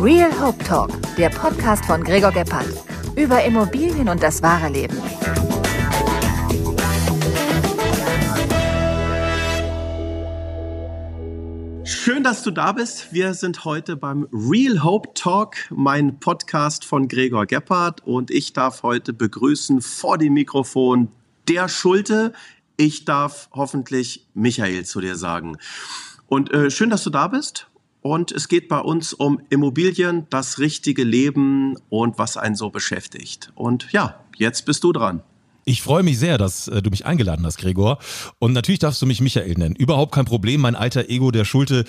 Real Hope Talk, der Podcast von Gregor Gebhardt. Über Immobilien und das wahre Leben. Schön, dass du da bist. Wir sind heute beim Real Hope Talk, mein Podcast von Gregor Gebhardt. Und ich darf heute begrüßen vor dem Mikrofon der Schulte. Ich darf hoffentlich Michael zu dir sagen. Und äh, schön, dass du da bist. Und es geht bei uns um Immobilien, das richtige Leben und was einen so beschäftigt. Und ja, jetzt bist du dran. Ich freue mich sehr, dass äh, du mich eingeladen hast, Gregor. Und natürlich darfst du mich Michael nennen. Überhaupt kein Problem. Mein alter Ego der Schulte,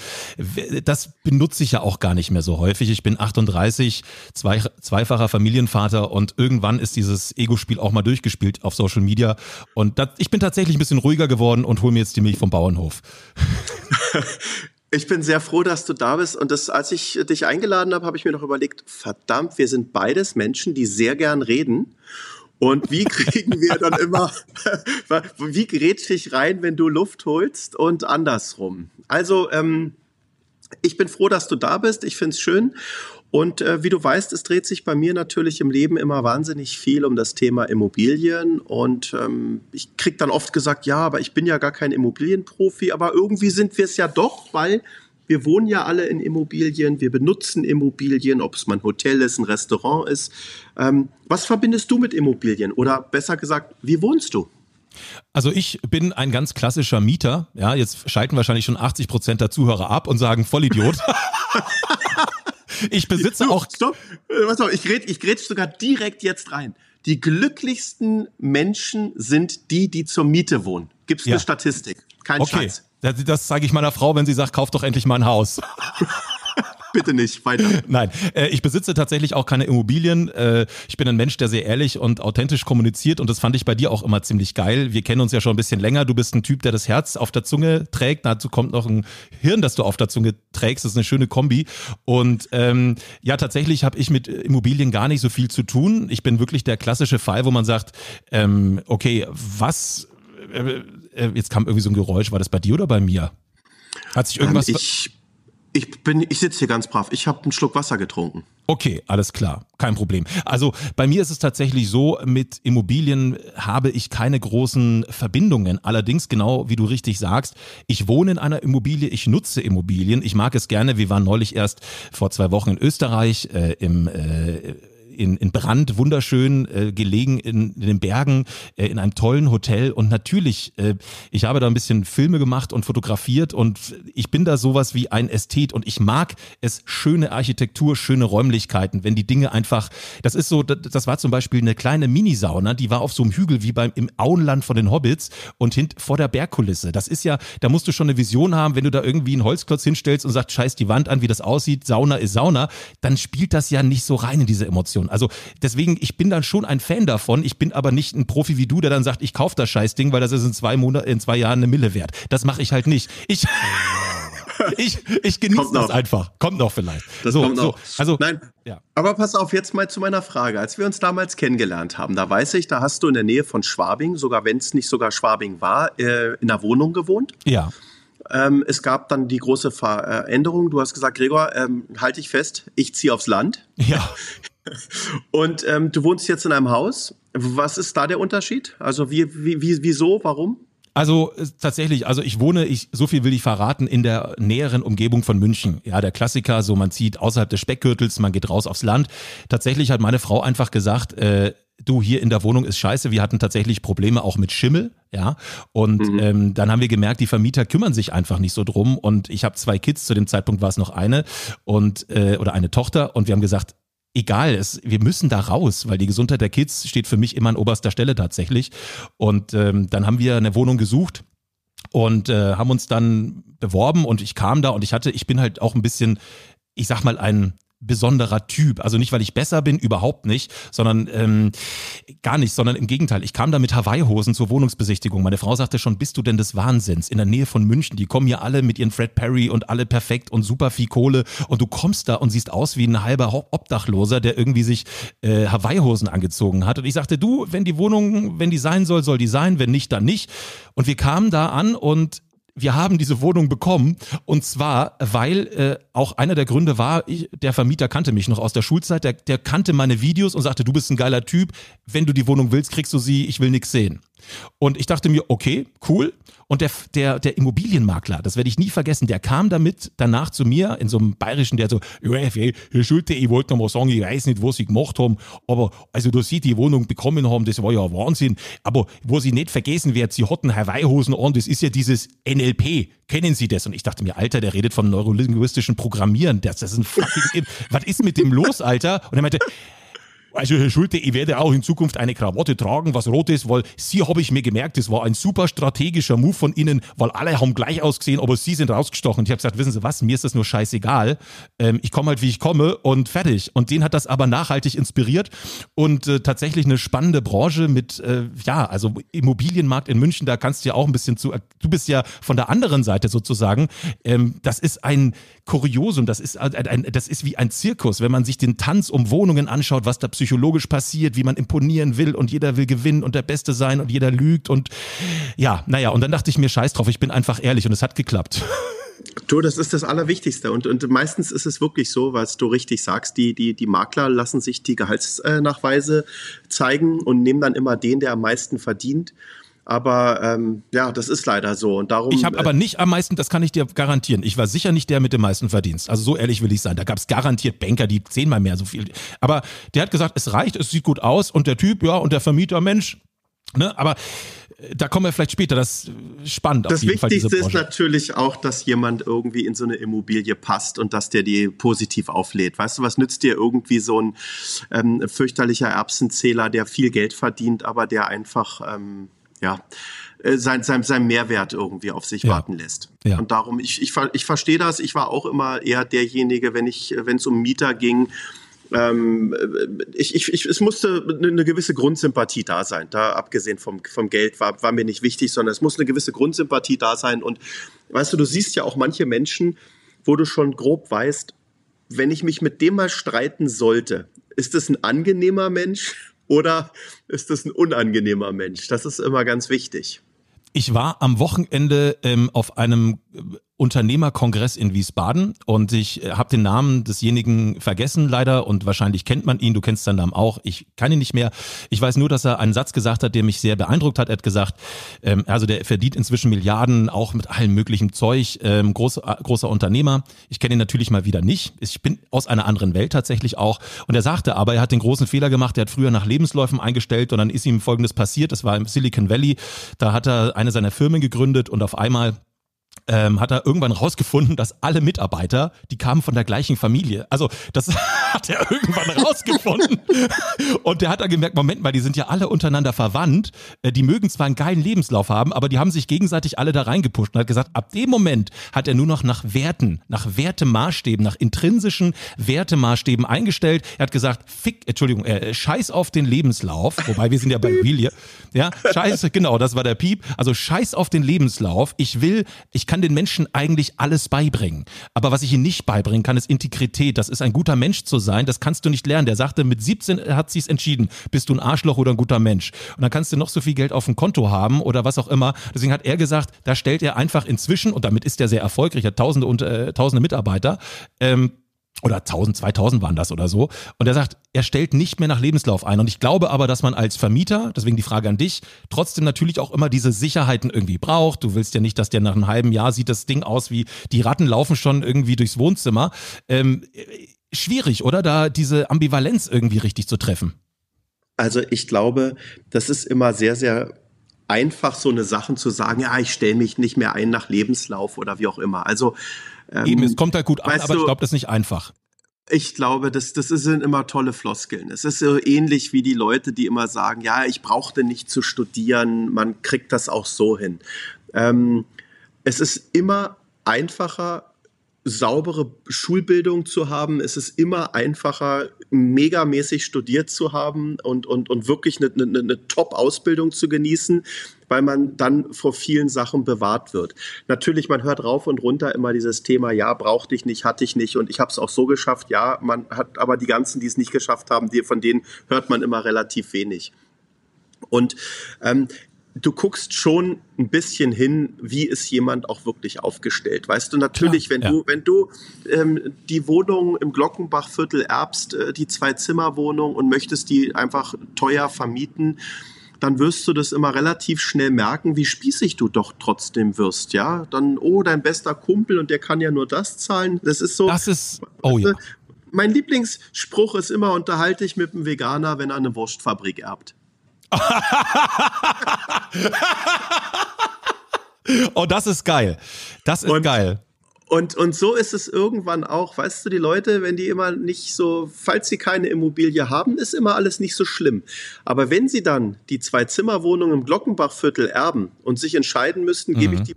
das benutze ich ja auch gar nicht mehr so häufig. Ich bin 38, zwei, zweifacher Familienvater und irgendwann ist dieses Ego-Spiel auch mal durchgespielt auf Social Media. Und das, ich bin tatsächlich ein bisschen ruhiger geworden und hole mir jetzt die Milch vom Bauernhof. Ich bin sehr froh, dass du da bist. Und das, als ich dich eingeladen habe, habe ich mir noch überlegt, verdammt, wir sind beides Menschen, die sehr gern reden. Und wie kriegen wir dann immer, wie gerät dich rein, wenn du Luft holst und andersrum? Also, ähm, ich bin froh, dass du da bist. Ich finde es schön. Und äh, wie du weißt, es dreht sich bei mir natürlich im Leben immer wahnsinnig viel um das Thema Immobilien. Und ähm, ich krieg dann oft gesagt, ja, aber ich bin ja gar kein Immobilienprofi. Aber irgendwie sind wir es ja doch, weil wir wohnen ja alle in Immobilien, wir benutzen Immobilien, ob es mal ein Hotel ist, ein Restaurant ist. Ähm, was verbindest du mit Immobilien? Oder besser gesagt, wie wohnst du? Also ich bin ein ganz klassischer Mieter. Ja, jetzt schalten wahrscheinlich schon 80 Prozent der Zuhörer ab und sagen Vollidiot. ich besitze du, auch. Stopp, was äh, ich red, ich grätsch sogar direkt jetzt rein. Die glücklichsten Menschen sind die, die zur Miete wohnen. Gibt es ja. eine Statistik? Kein okay. Scheiß. Das, das zeige ich meiner Frau, wenn sie sagt, kauf doch endlich mal ein Haus. Bitte nicht, weiter. Nein, äh, ich besitze tatsächlich auch keine Immobilien. Äh, ich bin ein Mensch, der sehr ehrlich und authentisch kommuniziert und das fand ich bei dir auch immer ziemlich geil. Wir kennen uns ja schon ein bisschen länger. Du bist ein Typ, der das Herz auf der Zunge trägt. Dazu kommt noch ein Hirn, das du auf der Zunge trägst. Das ist eine schöne Kombi. Und ähm, ja, tatsächlich habe ich mit Immobilien gar nicht so viel zu tun. Ich bin wirklich der klassische Fall, wo man sagt, ähm, okay, was äh, äh, jetzt kam irgendwie so ein Geräusch. War das bei dir oder bei mir? Hat sich irgendwas. Ähm, ich, bin, ich sitze hier ganz brav. Ich habe einen Schluck Wasser getrunken. Okay, alles klar, kein Problem. Also bei mir ist es tatsächlich so, mit Immobilien habe ich keine großen Verbindungen. Allerdings, genau wie du richtig sagst, ich wohne in einer Immobilie, ich nutze Immobilien. Ich mag es gerne. Wir waren neulich erst vor zwei Wochen in Österreich äh, im äh, in, in Brand, wunderschön äh, gelegen in, in den Bergen, äh, in einem tollen Hotel. Und natürlich, äh, ich habe da ein bisschen Filme gemacht und fotografiert und ich bin da sowas wie ein Ästhet und ich mag es schöne Architektur, schöne Räumlichkeiten, wenn die Dinge einfach, das ist so, das, das war zum Beispiel eine kleine Minisauna, die war auf so einem Hügel wie beim im Auenland von den Hobbits und hint, vor der Bergkulisse. Das ist ja, da musst du schon eine Vision haben, wenn du da irgendwie einen Holzklotz hinstellst und sagst, scheiß die Wand an, wie das aussieht, Sauna ist Sauna, dann spielt das ja nicht so rein in diese Emotion. Also deswegen, ich bin dann schon ein Fan davon. Ich bin aber nicht ein Profi wie du, der dann sagt, ich kaufe das Scheißding, weil das ist in zwei Monaten, in zwei Jahren eine Mille wert. Das mache ich halt nicht. Ich ich, ich genieße das einfach. Kommt noch vielleicht. Das so, kommt noch. So, also, Nein, ja. aber pass auf jetzt mal zu meiner Frage. Als wir uns damals kennengelernt haben, da weiß ich, da hast du in der Nähe von Schwabing, sogar wenn es nicht sogar Schwabing war, äh, in einer Wohnung gewohnt. Ja. Ähm, es gab dann die große Veränderung. Du hast gesagt, Gregor, ähm, halte ich fest, ich ziehe aufs Land. Ja. Und ähm, du wohnst jetzt in einem Haus. Was ist da der Unterschied? Also wie, wie, wie wieso, warum? Also äh, tatsächlich, also ich wohne, ich so viel will ich verraten, in der näheren Umgebung von München. Ja, der Klassiker, so man zieht außerhalb des Speckgürtels, man geht raus aufs Land. Tatsächlich hat meine Frau einfach gesagt, äh, du hier in der Wohnung ist scheiße. Wir hatten tatsächlich Probleme auch mit Schimmel, ja. Und mhm. ähm, dann haben wir gemerkt, die Vermieter kümmern sich einfach nicht so drum. Und ich habe zwei Kids, zu dem Zeitpunkt war es noch eine und äh, oder eine Tochter. Und wir haben gesagt, egal, es, wir müssen da raus, weil die Gesundheit der Kids steht für mich immer an oberster Stelle tatsächlich. Und ähm, dann haben wir eine Wohnung gesucht und äh, haben uns dann beworben und ich kam da und ich hatte, ich bin halt auch ein bisschen, ich sag mal, ein besonderer Typ. Also nicht, weil ich besser bin, überhaupt nicht, sondern ähm, gar nicht, sondern im Gegenteil. Ich kam da mit Hawaii-Hosen zur Wohnungsbesichtigung. Meine Frau sagte schon, bist du denn des Wahnsinns? In der Nähe von München, die kommen hier alle mit ihren Fred Perry und alle perfekt und super viel Kohle und du kommst da und siehst aus wie ein halber Obdachloser, der irgendwie sich äh, Hawaii-Hosen angezogen hat. Und ich sagte, du, wenn die Wohnung, wenn die sein soll, soll die sein, wenn nicht, dann nicht. Und wir kamen da an und wir haben diese Wohnung bekommen und zwar, weil äh, auch einer der Gründe war, ich, der Vermieter kannte mich noch aus der Schulzeit, der, der kannte meine Videos und sagte, du bist ein geiler Typ, wenn du die Wohnung willst, kriegst du sie, ich will nichts sehen. Und ich dachte mir, okay, cool. Und der, der, der Immobilienmakler, das werde ich nie vergessen, der kam damit danach zu mir in so einem bayerischen, der so, Herr Schulte, ich wollte noch mal sagen, ich weiß nicht, was Sie gemacht haben, aber also, dass Sie die Wohnung bekommen haben, das war ja Wahnsinn. Aber wo Sie nicht vergessen werden, Sie hatten Hawaii-Hosen an, das ist ja dieses NLP. Kennen Sie das? Und ich dachte mir, Alter, der redet vom neurolinguistischen Programmieren. Das, das ist ein fucking, was ist mit dem los, Alter? Und er meinte, also Herr Schulte, ich werde auch in Zukunft eine Krawatte tragen, was rot ist, weil Sie habe ich mir gemerkt, das war ein super strategischer Move von Ihnen, weil alle haben gleich ausgesehen, aber Sie sind rausgestochen. Ich habe gesagt, wissen Sie was, mir ist das nur scheißegal. Ähm, ich komme halt, wie ich komme und fertig. Und den hat das aber nachhaltig inspiriert und äh, tatsächlich eine spannende Branche mit, äh, ja, also Immobilienmarkt in München, da kannst du ja auch ein bisschen zu, du bist ja von der anderen Seite sozusagen. Ähm, das ist ein Kuriosum, das ist, ein, ein, das ist wie ein Zirkus, wenn man sich den Tanz um Wohnungen anschaut, was da psychologisch passiert, wie man imponieren will und jeder will gewinnen und der Beste sein und jeder lügt und ja, naja, und dann dachte ich mir, scheiß drauf, ich bin einfach ehrlich und es hat geklappt. Du, das ist das Allerwichtigste. Und, und meistens ist es wirklich so, was du richtig sagst, die, die, die Makler lassen sich die Gehaltsnachweise zeigen und nehmen dann immer den, der am meisten verdient. Aber ähm, ja, das ist leider so. Und darum. Ich habe aber nicht am meisten, das kann ich dir garantieren. Ich war sicher nicht der mit dem meisten Verdienst. Also so ehrlich will ich sein. Da gab es garantiert Banker, die zehnmal mehr so viel. Aber der hat gesagt, es reicht, es sieht gut aus und der Typ, ja, und der Vermieter, Mensch. Ne? Aber äh, da kommen wir vielleicht später. Das ist spannend. Das Wichtigste ist natürlich auch, dass jemand irgendwie in so eine Immobilie passt und dass der die positiv auflädt. Weißt du, was nützt dir irgendwie so ein ähm, fürchterlicher Erbsenzähler, der viel Geld verdient, aber der einfach ähm, ja, äh, sein, sein, sein Mehrwert irgendwie auf sich ja. warten lässt. Ja. Und darum, ich, ich, ich verstehe das. Ich war auch immer eher derjenige, wenn ich, wenn es um Mieter ging, ähm, ich, ich, ich, es musste eine gewisse Grundsympathie da sein. Da abgesehen vom, vom Geld war, war mir nicht wichtig, sondern es muss eine gewisse Grundsympathie da sein. Und weißt du, du siehst ja auch manche Menschen, wo du schon grob weißt, wenn ich mich mit dem mal streiten sollte, ist es ein angenehmer Mensch oder ist das ein unangenehmer Mensch? Das ist immer ganz wichtig. Ich war am Wochenende ähm, auf einem Unternehmerkongress in Wiesbaden und ich äh, habe den Namen desjenigen vergessen leider und wahrscheinlich kennt man ihn, du kennst seinen Namen auch, ich kann ihn nicht mehr. Ich weiß nur, dass er einen Satz gesagt hat, der mich sehr beeindruckt hat. Er hat gesagt, ähm, also der verdient inzwischen Milliarden, auch mit allem möglichen Zeug, ähm, groß, äh, großer Unternehmer. Ich kenne ihn natürlich mal wieder nicht. Ich bin aus einer anderen Welt tatsächlich auch. Und er sagte aber, er hat den großen Fehler gemacht, er hat früher nach Lebensläufen eingestellt und dann ist ihm Folgendes passiert, das war im Silicon Valley, da hat er eine seiner Firmen gegründet und auf einmal ähm, hat er irgendwann rausgefunden, dass alle Mitarbeiter, die kamen von der gleichen Familie. Also das hat er irgendwann rausgefunden. Und der hat dann gemerkt, Moment mal, die sind ja alle untereinander verwandt. Äh, die mögen zwar einen geilen Lebenslauf haben, aber die haben sich gegenseitig alle da reingepusht und hat gesagt, ab dem Moment hat er nur noch nach Werten, nach Wertemaßstäben, nach intrinsischen Wertemaßstäben eingestellt. Er hat gesagt, fick, Entschuldigung, äh, scheiß auf den Lebenslauf, wobei wir sind ja bei Familie. Ja, scheiß, genau, das war der Piep. Also scheiß auf den Lebenslauf. Ich will, ich kann den Menschen eigentlich alles beibringen. Aber was ich ihnen nicht beibringen kann, ist Integrität. Das ist ein guter Mensch zu sein. Das kannst du nicht lernen. Der sagte, mit 17 hat sich's entschieden. Bist du ein Arschloch oder ein guter Mensch? Und dann kannst du noch so viel Geld auf dem Konto haben oder was auch immer. Deswegen hat er gesagt, da stellt er einfach inzwischen, und damit ist er sehr erfolgreich, hat tausende und äh, tausende Mitarbeiter, ähm, oder 1000, 2000 waren das oder so. Und er sagt, er stellt nicht mehr nach Lebenslauf ein. Und ich glaube aber, dass man als Vermieter, deswegen die Frage an dich, trotzdem natürlich auch immer diese Sicherheiten irgendwie braucht. Du willst ja nicht, dass der nach einem halben Jahr sieht das Ding aus wie die Ratten laufen schon irgendwie durchs Wohnzimmer. Ähm, schwierig, oder? Da diese Ambivalenz irgendwie richtig zu treffen. Also ich glaube, das ist immer sehr, sehr einfach, so eine Sachen zu sagen, ja, ich stelle mich nicht mehr ein nach Lebenslauf oder wie auch immer. Also ähm, Eben, es kommt halt gut an, aber du, ich glaube, das ist nicht einfach. Ich glaube, das, das sind immer tolle Floskeln. Es ist so ähnlich wie die Leute, die immer sagen, ja, ich brauchte nicht zu studieren, man kriegt das auch so hin. Ähm, es ist immer einfacher, saubere Schulbildung zu haben. Es ist immer einfacher, megamäßig studiert zu haben und, und, und wirklich eine, eine, eine Top-Ausbildung zu genießen, weil man dann vor vielen Sachen bewahrt wird. Natürlich, man hört rauf und runter immer dieses Thema, ja, brauchte ich nicht, hatte ich nicht und ich habe es auch so geschafft. Ja, man hat aber die ganzen, die es nicht geschafft haben, die, von denen hört man immer relativ wenig. Und ähm, du guckst schon ein bisschen hin, wie ist jemand auch wirklich aufgestellt. Weißt du, natürlich, Klar, wenn ja. du, wenn du ähm, die Wohnung im Glockenbachviertel erbst, äh, die Zwei-Zimmer-Wohnung und möchtest die einfach teuer vermieten, dann wirst du das immer relativ schnell merken, wie spießig du doch trotzdem wirst, ja. Dann, oh, dein bester Kumpel und der kann ja nur das zahlen. Das ist so. Das ist, oh ja. Mein Lieblingsspruch ist immer, unterhalte ich mit einem Veganer, wenn er eine Wurstfabrik erbt. oh, das ist geil. Das ist und, geil. Und, und so ist es irgendwann auch, weißt du, die Leute, wenn die immer nicht so, falls sie keine Immobilie haben, ist immer alles nicht so schlimm. Aber wenn sie dann die Zwei-Zimmer-Wohnung im Glockenbachviertel erben und sich entscheiden müssten, mhm. gebe ich die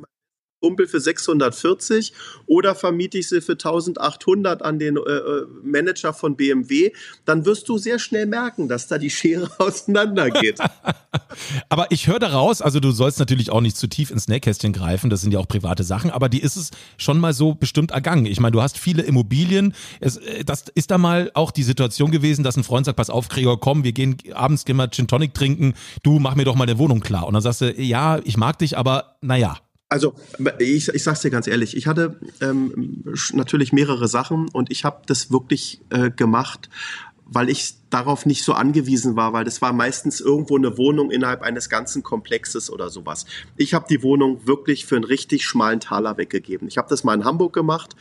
Kumpel für 640 oder vermiete ich sie für 1800 an den äh, äh Manager von BMW, dann wirst du sehr schnell merken, dass da die Schere auseinandergeht. aber ich höre daraus, also du sollst natürlich auch nicht zu tief ins Nähkästchen greifen, das sind ja auch private Sachen, aber die ist es schon mal so bestimmt ergangen. Ich meine, du hast viele Immobilien, es, äh, das ist da mal auch die Situation gewesen, dass ein Freund sagt, pass auf, Gregor, komm, wir gehen abends gehen wir Gin Tonic trinken, du mach mir doch mal eine Wohnung klar. Und dann sagst du, ja, ich mag dich, aber naja. Also ich, ich sage es dir ganz ehrlich, ich hatte ähm, natürlich mehrere Sachen und ich habe das wirklich äh, gemacht, weil ich darauf nicht so angewiesen war, weil das war meistens irgendwo eine Wohnung innerhalb eines ganzen Komplexes oder sowas. Ich habe die Wohnung wirklich für einen richtig schmalen Taler weggegeben. Ich habe das mal in Hamburg gemacht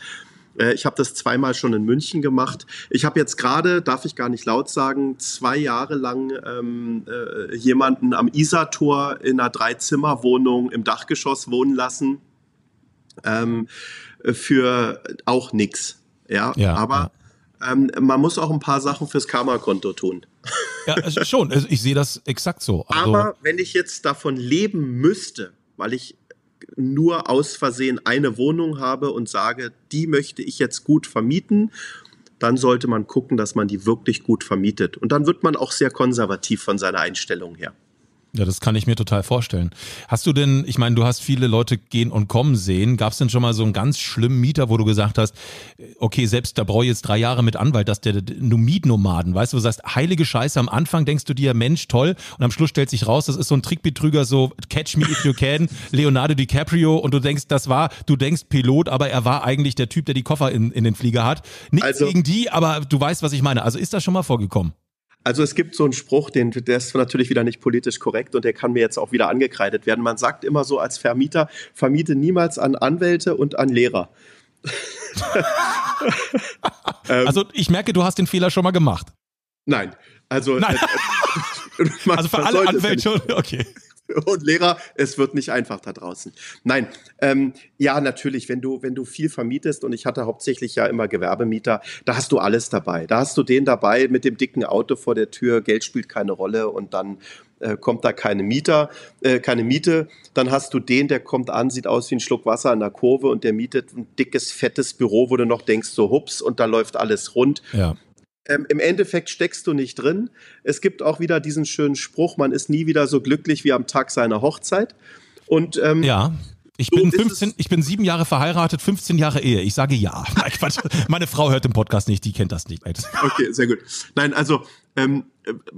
äh, ich habe das zweimal schon in München gemacht. Ich habe jetzt gerade, darf ich gar nicht laut sagen, zwei Jahre lang ähm, äh, jemanden am Isartor in einer Dreizimmerwohnung im Dachgeschoss wohnen lassen. Ähm, für auch nix. Ja, ja aber ja. Ähm, man muss auch ein paar Sachen fürs Karma-Konto tun. Ja, schon. Ich sehe das exakt so. Also aber wenn ich jetzt davon leben müsste, weil ich nur aus Versehen eine Wohnung habe und sage, die möchte ich jetzt gut vermieten, dann sollte man gucken, dass man die wirklich gut vermietet. Und dann wird man auch sehr konservativ von seiner Einstellung her. Ja, das kann ich mir total vorstellen. Hast du denn, ich meine, du hast viele Leute gehen und kommen sehen. Gab es denn schon mal so einen ganz schlimmen Mieter, wo du gesagt hast, okay, selbst da brauche ich jetzt drei Jahre mit Anwalt, dass der nur Mietnomaden, weißt du, du sagst, heilige Scheiße, am Anfang denkst du dir, Mensch, toll, und am Schluss stellt sich raus, das ist so ein Trickbetrüger, so Catch Me If You Can, Leonardo DiCaprio, und du denkst, das war, du denkst Pilot, aber er war eigentlich der Typ, der die Koffer in, in den Flieger hat. Nichts also, gegen die, aber du weißt, was ich meine. Also ist das schon mal vorgekommen? Also es gibt so einen Spruch, den, der ist natürlich wieder nicht politisch korrekt und der kann mir jetzt auch wieder angekreidet werden. Man sagt immer so als Vermieter, vermiete niemals an Anwälte und an Lehrer. Also ich merke, du hast den Fehler schon mal gemacht. Nein, also Nein. Äh, man, also für alle Anwälte schon, okay. Und Lehrer, es wird nicht einfach da draußen. Nein, ähm, ja, natürlich, wenn du, wenn du viel vermietest und ich hatte hauptsächlich ja immer Gewerbemieter, da hast du alles dabei. Da hast du den dabei mit dem dicken Auto vor der Tür, Geld spielt keine Rolle und dann äh, kommt da keine Mieter, äh, keine Miete. Dann hast du den, der kommt an, sieht aus wie ein Schluck Wasser an der Kurve und der mietet ein dickes, fettes Büro, wo du noch denkst, so hups, und da läuft alles rund. Ja. Ähm, Im Endeffekt steckst du nicht drin. Es gibt auch wieder diesen schönen Spruch, man ist nie wieder so glücklich wie am Tag seiner Hochzeit. Und ähm, ja. Ich so bin 15, ich bin sieben Jahre verheiratet, 15 Jahre Ehe. Ich sage ja. Meine Frau hört den Podcast nicht, die kennt das nicht. Okay, sehr gut. Nein, also ähm,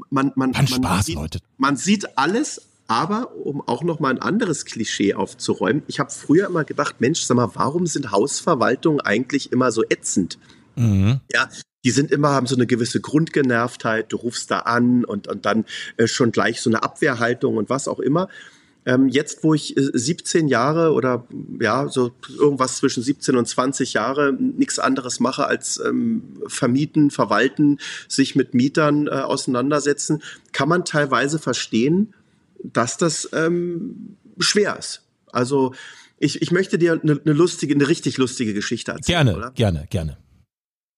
man, man, man, Spaß, sieht, Leute. man sieht alles, aber um auch noch mal ein anderes Klischee aufzuräumen, ich habe früher immer gedacht, Mensch, sag mal, warum sind Hausverwaltungen eigentlich immer so ätzend? Mhm. Ja, die sind immer, haben so eine gewisse Grundgenervtheit, du rufst da an und, und dann äh, schon gleich so eine Abwehrhaltung und was auch immer. Ähm, jetzt, wo ich äh, 17 Jahre oder ja, so irgendwas zwischen 17 und 20 Jahre nichts anderes mache als ähm, vermieten, verwalten, sich mit Mietern äh, auseinandersetzen, kann man teilweise verstehen, dass das ähm, schwer ist. Also ich, ich möchte dir eine, eine lustige, eine richtig lustige Geschichte erzählen. Gerne, oder? gerne, gerne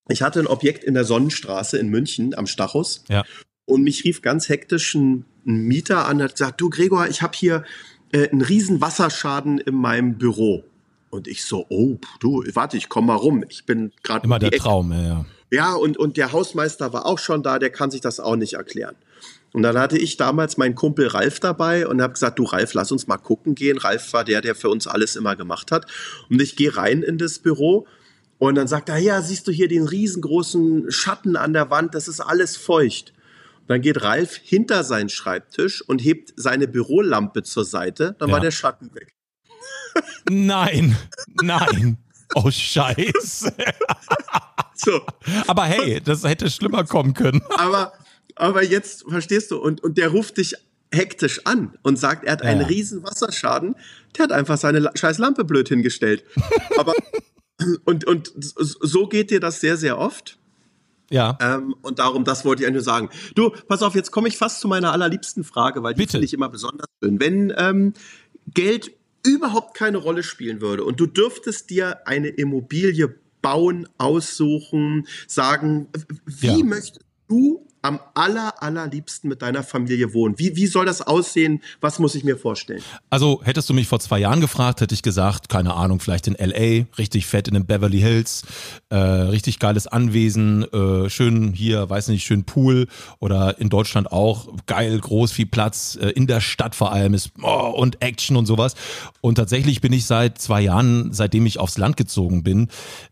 ich hatte ein Objekt in der Sonnenstraße in München am Stachus. Ja. Und mich rief ganz hektisch ein, Mieter an, hat gesagt, du Gregor, ich habe hier äh, einen riesen Wasserschaden in meinem Büro. Und ich so, oh, du, warte, ich komm mal rum. Ich bin gerade immer der Ecke. Traum, ja, ja. Ja, und, und der Hausmeister war auch schon da, der kann sich das auch nicht erklären. Und dann hatte ich damals meinen Kumpel Ralf dabei und habe gesagt, du Ralf, lass uns mal gucken gehen. Ralf war der, der für uns alles immer gemacht hat. Und ich gehe rein in das Büro und dann sagt er, ja, siehst du hier den riesengroßen Schatten an der Wand, das ist alles feucht. Dann geht Ralf hinter seinen Schreibtisch und hebt seine Bürolampe zur Seite. Dann Ja. war der Schatten weg. Nein, nein. Oh Scheiße. So, Aber hey, das hätte schlimmer kommen können. aber, aber jetzt verstehst du, und, und der ruft dich hektisch an und sagt, er hat einen Ja. riesen Wasserschaden. Der hat einfach seine scheiß Lampe blöd hingestellt. Aber, und, und so geht dir das sehr, sehr oft. Ja. Ähm, und darum, das wollte ich eigentlich nur sagen. Du, pass auf, jetzt komme ich fast zu meiner allerliebsten Frage, weil die finde ich immer besonders schön. Wenn ähm, Geld überhaupt keine Rolle spielen würde und du dürftest dir eine Immobilie bauen, aussuchen, sagen, wie Ja. möchtest du am aller, allerliebsten mit deiner Familie wohnen? Wie, wie soll das aussehen? Was muss ich mir vorstellen? Also hättest du mich vor zwei Jahren gefragt, hätte ich gesagt, keine Ahnung, vielleicht in LA, richtig fett in den Beverly Hills, äh, richtig geiles Anwesen, äh, schön hier, weiß nicht, schön Pool oder in Deutschland auch, geil, groß, viel Platz, äh, in der Stadt vor allem ist oh, und Action und sowas. Und tatsächlich bin ich seit zwei Jahren, seitdem ich aufs Land gezogen bin,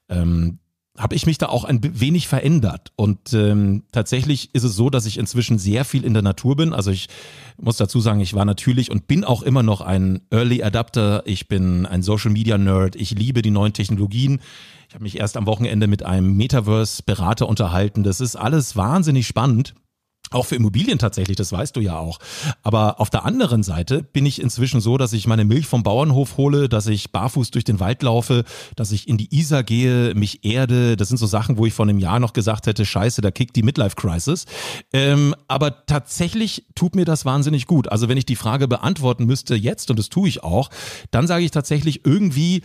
ähm, habe ich mich da auch ein wenig verändert. Und ähm, tatsächlich ist es so, dass ich inzwischen sehr viel in der Natur bin. Also ich muss dazu sagen, ich war natürlich und bin auch immer noch ein Early Adapter. Ich bin ein Social Media Nerd. Ich liebe die neuen Technologien. Ich habe mich erst am Wochenende mit einem Metaverse-Berater unterhalten. Das ist alles wahnsinnig spannend. Auch für Immobilien tatsächlich, das weißt du ja auch. Aber auf der anderen Seite bin ich inzwischen so, dass ich meine Milch vom Bauernhof hole, dass ich barfuß durch den Wald laufe, dass ich in die Isar gehe, mich erde. Das sind so Sachen, wo ich vor einem Jahr noch gesagt hätte, scheiße, da kickt die Midlife Crisis. Ähm, aber tatsächlich tut mir das wahnsinnig gut. Also wenn ich die Frage beantworten müsste jetzt, und das tue ich auch, dann sage ich tatsächlich irgendwie,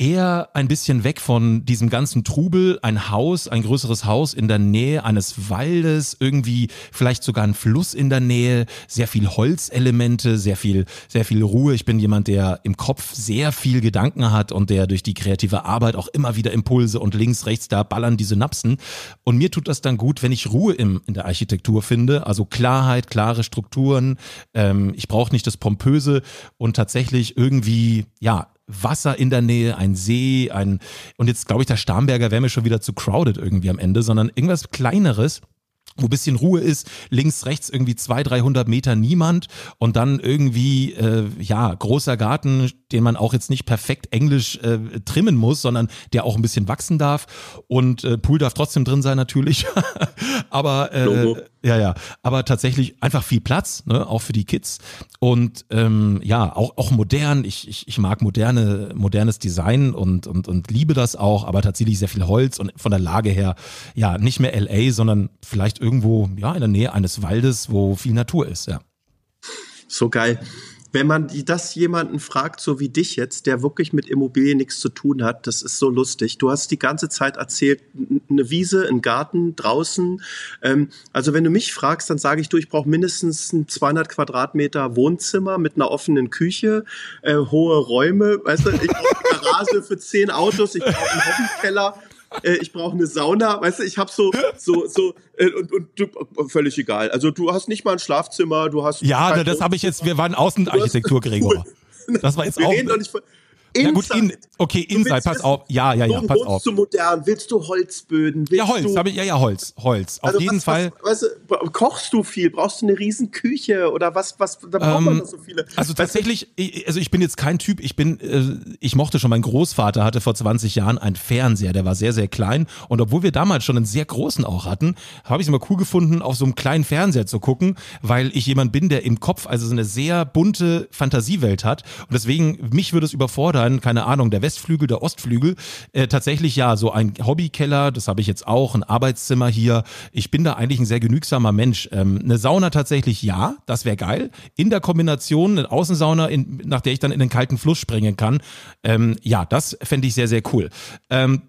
eher ein bisschen weg von diesem ganzen Trubel, ein Haus, ein größeres Haus in der Nähe eines Waldes, irgendwie vielleicht sogar ein Fluss in der Nähe, sehr viel Holzelemente, sehr viel, sehr viel Ruhe. Ich bin jemand, der im Kopf sehr viel Gedanken hat und der durch die kreative Arbeit auch immer wieder Impulse und links, rechts, da ballern die Synapsen. Und mir tut das dann gut, wenn ich Ruhe im, in der Architektur finde, also Klarheit, klare Strukturen. Ähm, ich brauche nicht das Pompöse und tatsächlich irgendwie, ja, Wasser in der Nähe, ein See, ein und jetzt glaube ich, der Starnberger wäre mir schon wieder zu crowded irgendwie am Ende, sondern irgendwas kleineres, wo ein bisschen Ruhe ist, links, rechts irgendwie 200, 300 Meter niemand und dann irgendwie, äh, ja, großer Garten, den man auch jetzt nicht perfekt englisch äh, trimmen muss, sondern der auch ein bisschen wachsen darf und äh, Pool darf trotzdem drin sein natürlich, aber äh, ja, ja, aber tatsächlich einfach viel Platz, ne, auch für die Kids und ähm, ja, auch, auch modern. Ich, ich, ich mag moderne, modernes Design und, und, und liebe das auch, aber tatsächlich sehr viel Holz und von der Lage her, ja, nicht mehr LA, sondern vielleicht irgendwo, ja, in der Nähe eines Waldes, wo viel Natur ist, ja. So geil. Wenn man das jemanden fragt, so wie dich jetzt, der wirklich mit Immobilien nichts zu tun hat, das ist so lustig. Du hast die ganze Zeit erzählt, eine Wiese, ein Garten draußen. Ähm, also wenn du mich fragst, dann sage ich, du, ich brauche mindestens ein 200 Quadratmeter Wohnzimmer mit einer offenen Küche, äh, hohe Räume. Weißt du, ich brauche eine Garage für zehn Autos, ich brauche einen Hobbykeller. Äh, ich brauche eine Sauna, weißt du, ich habe so, so, so, äh, und, und du, völlig egal. Also du hast nicht mal ein Schlafzimmer, du hast. Ja, das habe ich jetzt, wir waren Außenarchitektur, Gregor. Das war jetzt Wir auch. reden doch nicht von. Ja gut, in, okay, Inside, willst pass auf. Ja, ja, ja, pass auf. du modern? Willst du Holzböden? Willst Ja, Holz, habe ich, ja, ja, Holz, Holz. Auf also jeden was, Fall. Was, weißt du, kochst du viel? Brauchst du eine riesen Küche oder was? Was? Da braucht man Ähm, doch so viele. Also tatsächlich, ich- also ich bin jetzt kein Typ, ich bin, äh, ich mochte schon, mein Großvater hatte vor 20 Jahren einen Fernseher, der war sehr, sehr klein und obwohl wir damals schon einen sehr großen auch hatten, habe ich es immer cool gefunden, auf so einem kleinen Fernseher zu gucken, weil ich jemand bin, der im Kopf also so eine sehr bunte Fantasiewelt hat und deswegen, mich würde es überfordern, keine Ahnung, der Westflügel, der Ostflügel, äh, tatsächlich ja, so ein Hobbykeller, das habe ich jetzt auch, ein Arbeitszimmer hier, ich bin da eigentlich ein sehr genügsamer Mensch. Ähm, eine Sauna tatsächlich ja, das wäre geil. In der Kombination eine Außensauna, in, nach der ich dann in den kalten Fluss springen kann, ähm, ja, das fände ich sehr, sehr cool. Ähm,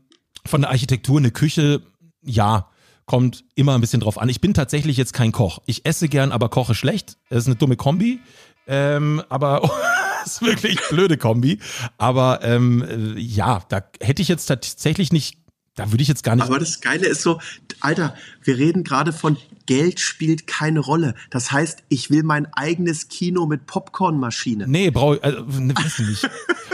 von der Architektur eine Küche, ja, kommt immer ein bisschen drauf an. Ich bin tatsächlich jetzt kein Koch. Ich esse gern, aber koche schlecht. Das ist eine dumme Kombi. Ähm, aber ist wirklich blöde Kombi. Aber ähm, äh, ja, da hätte ich jetzt tatsächlich nicht, da würde ich jetzt gar nicht. Aber das Geile ist so, Alter, wir reden gerade von Geld spielt keine Rolle. Das heißt, ich will mein eigenes Kino mit Popcornmaschine. Nee, brauche ich, also, ne, wissen nicht.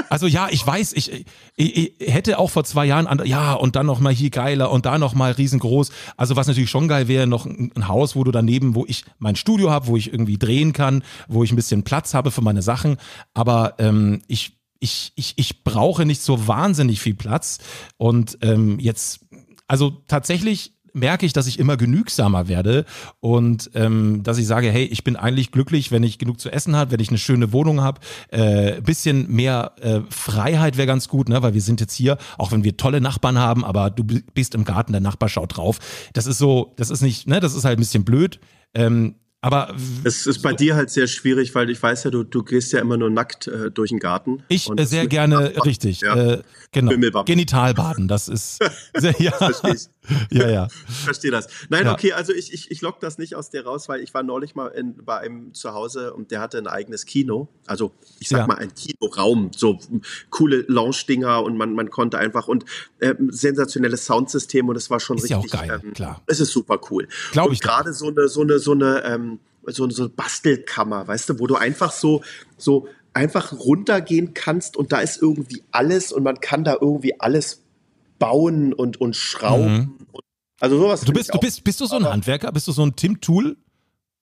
Also ja, ich weiß, ich, ich, ich hätte auch vor zwei Jahren, an, ja, und dann noch mal hier geiler und da noch mal riesengroß. Also was natürlich schon geil wäre, noch ein, ein Haus, wo du daneben, wo ich mein Studio habe, wo ich irgendwie drehen kann, wo ich ein bisschen Platz habe für meine Sachen. Aber ähm, ich ich, ich, ich brauche nicht so wahnsinnig viel Platz. Und ähm, jetzt, also tatsächlich merke ich, dass ich immer genügsamer werde und ähm, dass ich sage, hey, ich bin eigentlich glücklich, wenn ich genug zu essen habe, wenn ich eine schöne Wohnung habe, äh, bisschen mehr äh, Freiheit wäre ganz gut, ne, weil wir sind jetzt hier, auch wenn wir tolle Nachbarn haben, aber du bist im Garten, der Nachbar schaut drauf. Das ist so, das ist nicht, ne, das ist halt ein bisschen blöd. Ähm, aber es ist bei dir halt sehr schwierig, weil ich weiß ja, du, du gehst ja immer nur nackt äh, durch den Garten. Ich äh, sehr gerne, Nachbarn, richtig. Ja. Äh, genau. Genitalbaden, das ist sehr, ja. Ich. Ja, ja. Verstehe das. Nein, ja. okay, also ich, ich, ich lock das nicht aus dir raus, weil ich war neulich mal in, bei einem zu Hause und der hatte ein eigenes Kino. Also ich sag ja. mal ein Kinoraum, so coole Lounge-Dinger und man, man konnte einfach und äh, sensationelles Soundsystem und es war schon ist richtig. Ja auch geil, ähm, klar. Es ist super cool. Glaube ich. Gerade so eine, so eine, so eine, ähm, so, so eine Bastelkammer, weißt du, wo du einfach so, so einfach runtergehen kannst und da ist irgendwie alles und man kann da irgendwie alles bauen und, und schrauben. Mhm. Also sowas. Du bist, du bist, bist du so ein Aber, Handwerker? Bist du so ein Tim-Tool?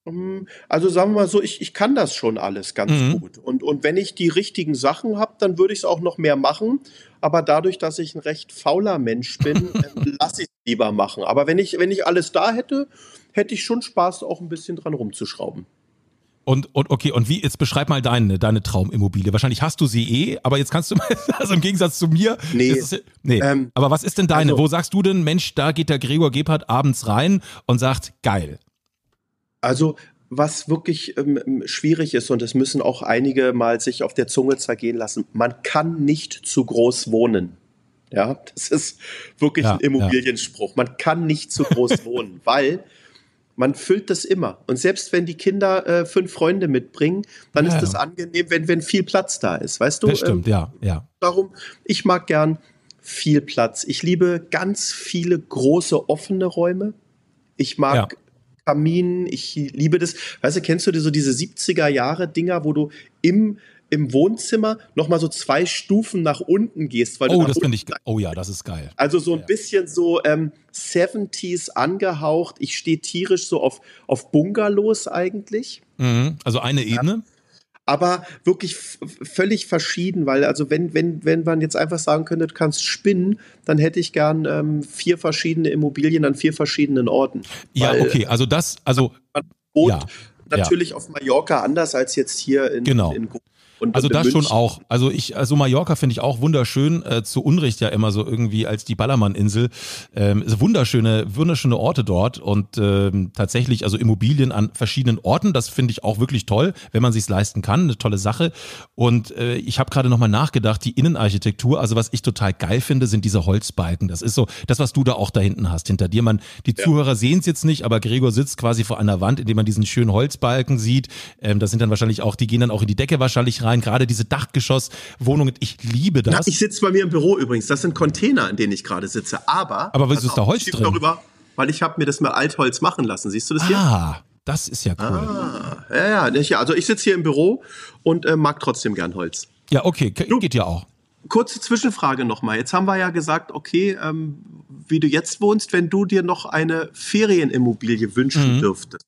Ähm, also sagen wir mal so, ich, ich kann das schon alles ganz mhm. gut. Und, und wenn ich die richtigen Sachen habe, dann würde ich es auch noch mehr machen. Aber dadurch, dass ich ein recht fauler Mensch bin, ähm, lasse ich es lieber machen. Aber wenn ich, wenn ich alles da hätte, hätte ich schon Spaß, auch ein bisschen dran rumzuschrauben. Und, und okay, und wie, jetzt beschreib mal deine, deine Traumimmobilie. Wahrscheinlich hast du sie eh, aber jetzt kannst du mal, also im Gegensatz zu mir. Nee. Ist, nee. Ähm, aber was ist denn deine? Also, Wo sagst du denn, Mensch, da geht der Gregor Gebhardt abends rein und sagt, geil. Also, was wirklich ähm, schwierig ist, und es müssen auch einige mal sich auf der Zunge zergehen lassen, man kann nicht zu groß wohnen. Ja, das ist wirklich ja, ein Immobilienspruch. Ja. Man kann nicht zu groß wohnen, weil man füllt das immer. Und selbst wenn die Kinder äh, fünf Freunde mitbringen, dann ja, ist es angenehm, wenn, wenn viel Platz da ist. Weißt du? Das stimmt, ähm, ja, ja. Darum, ich mag gern viel Platz. Ich liebe ganz viele große offene Räume. Ich mag ja. Kamin, ich liebe das. Weißt du, kennst du so diese 70er Jahre Dinger, wo du im im Wohnzimmer noch mal so zwei Stufen nach unten gehst. Weil oh, das finde ich, oh ja, das ist geil. Also so ein ja. bisschen so ähm, 70s angehaucht. Ich stehe tierisch so auf, auf Bungalows eigentlich. Mhm, also eine Ebene. Ja aber wirklich völlig verschieden, weil also wenn, wenn, wenn man jetzt einfach sagen könnte, du kannst spinnen, dann hätte ich gern ähm, vier verschiedene Immobilien an vier verschiedenen Orten. Ja, weil, okay, also das, also man wohnt ja, natürlich ja. auf Mallorca anders als jetzt hier in, genau. in, in und also das schon auch. Also ich, also Mallorca finde ich auch wunderschön, äh, zu Unrecht ja immer so irgendwie als die Ballermann-Insel. Ähm, wunderschöne, wunderschöne Orte dort und ähm, tatsächlich also Immobilien an verschiedenen Orten. Das finde ich auch wirklich toll, wenn man sich's leisten kann. Eine tolle Sache. Und äh, ich habe gerade nochmal nachgedacht, die Innenarchitektur. Also was ich total geil finde, sind diese Holzbalken. Das ist so das, was du da auch da hinten hast hinter dir. Man, die ja. Zuhörer sehen es jetzt nicht, aber Gregor sitzt quasi vor einer Wand, in dem man diesen schönen Holzbalken sieht. Ähm, das sind dann wahrscheinlich auch, die gehen dann auch in die Decke wahrscheinlich rein, gerade diese Dachgeschosswohnungen. Ich liebe das. Na, ich sitze bei mir im Büro übrigens. Das sind Container, in denen ich gerade sitze. Aber. Aber was ist da Holz drin? Darüber, weil ich habe mir das mal Altholz machen lassen. Siehst du das hier? Ah. Das ist ja cool. Ah, ja, ja, also ich sitze hier im Büro und äh, mag trotzdem gern Holz. Ja, okay, du, geht ja auch. Kurze Zwischenfrage nochmal. Jetzt haben wir ja gesagt, okay, ähm, wie du jetzt wohnst, wenn du dir noch eine Ferienimmobilie wünschen mhm. dürftest.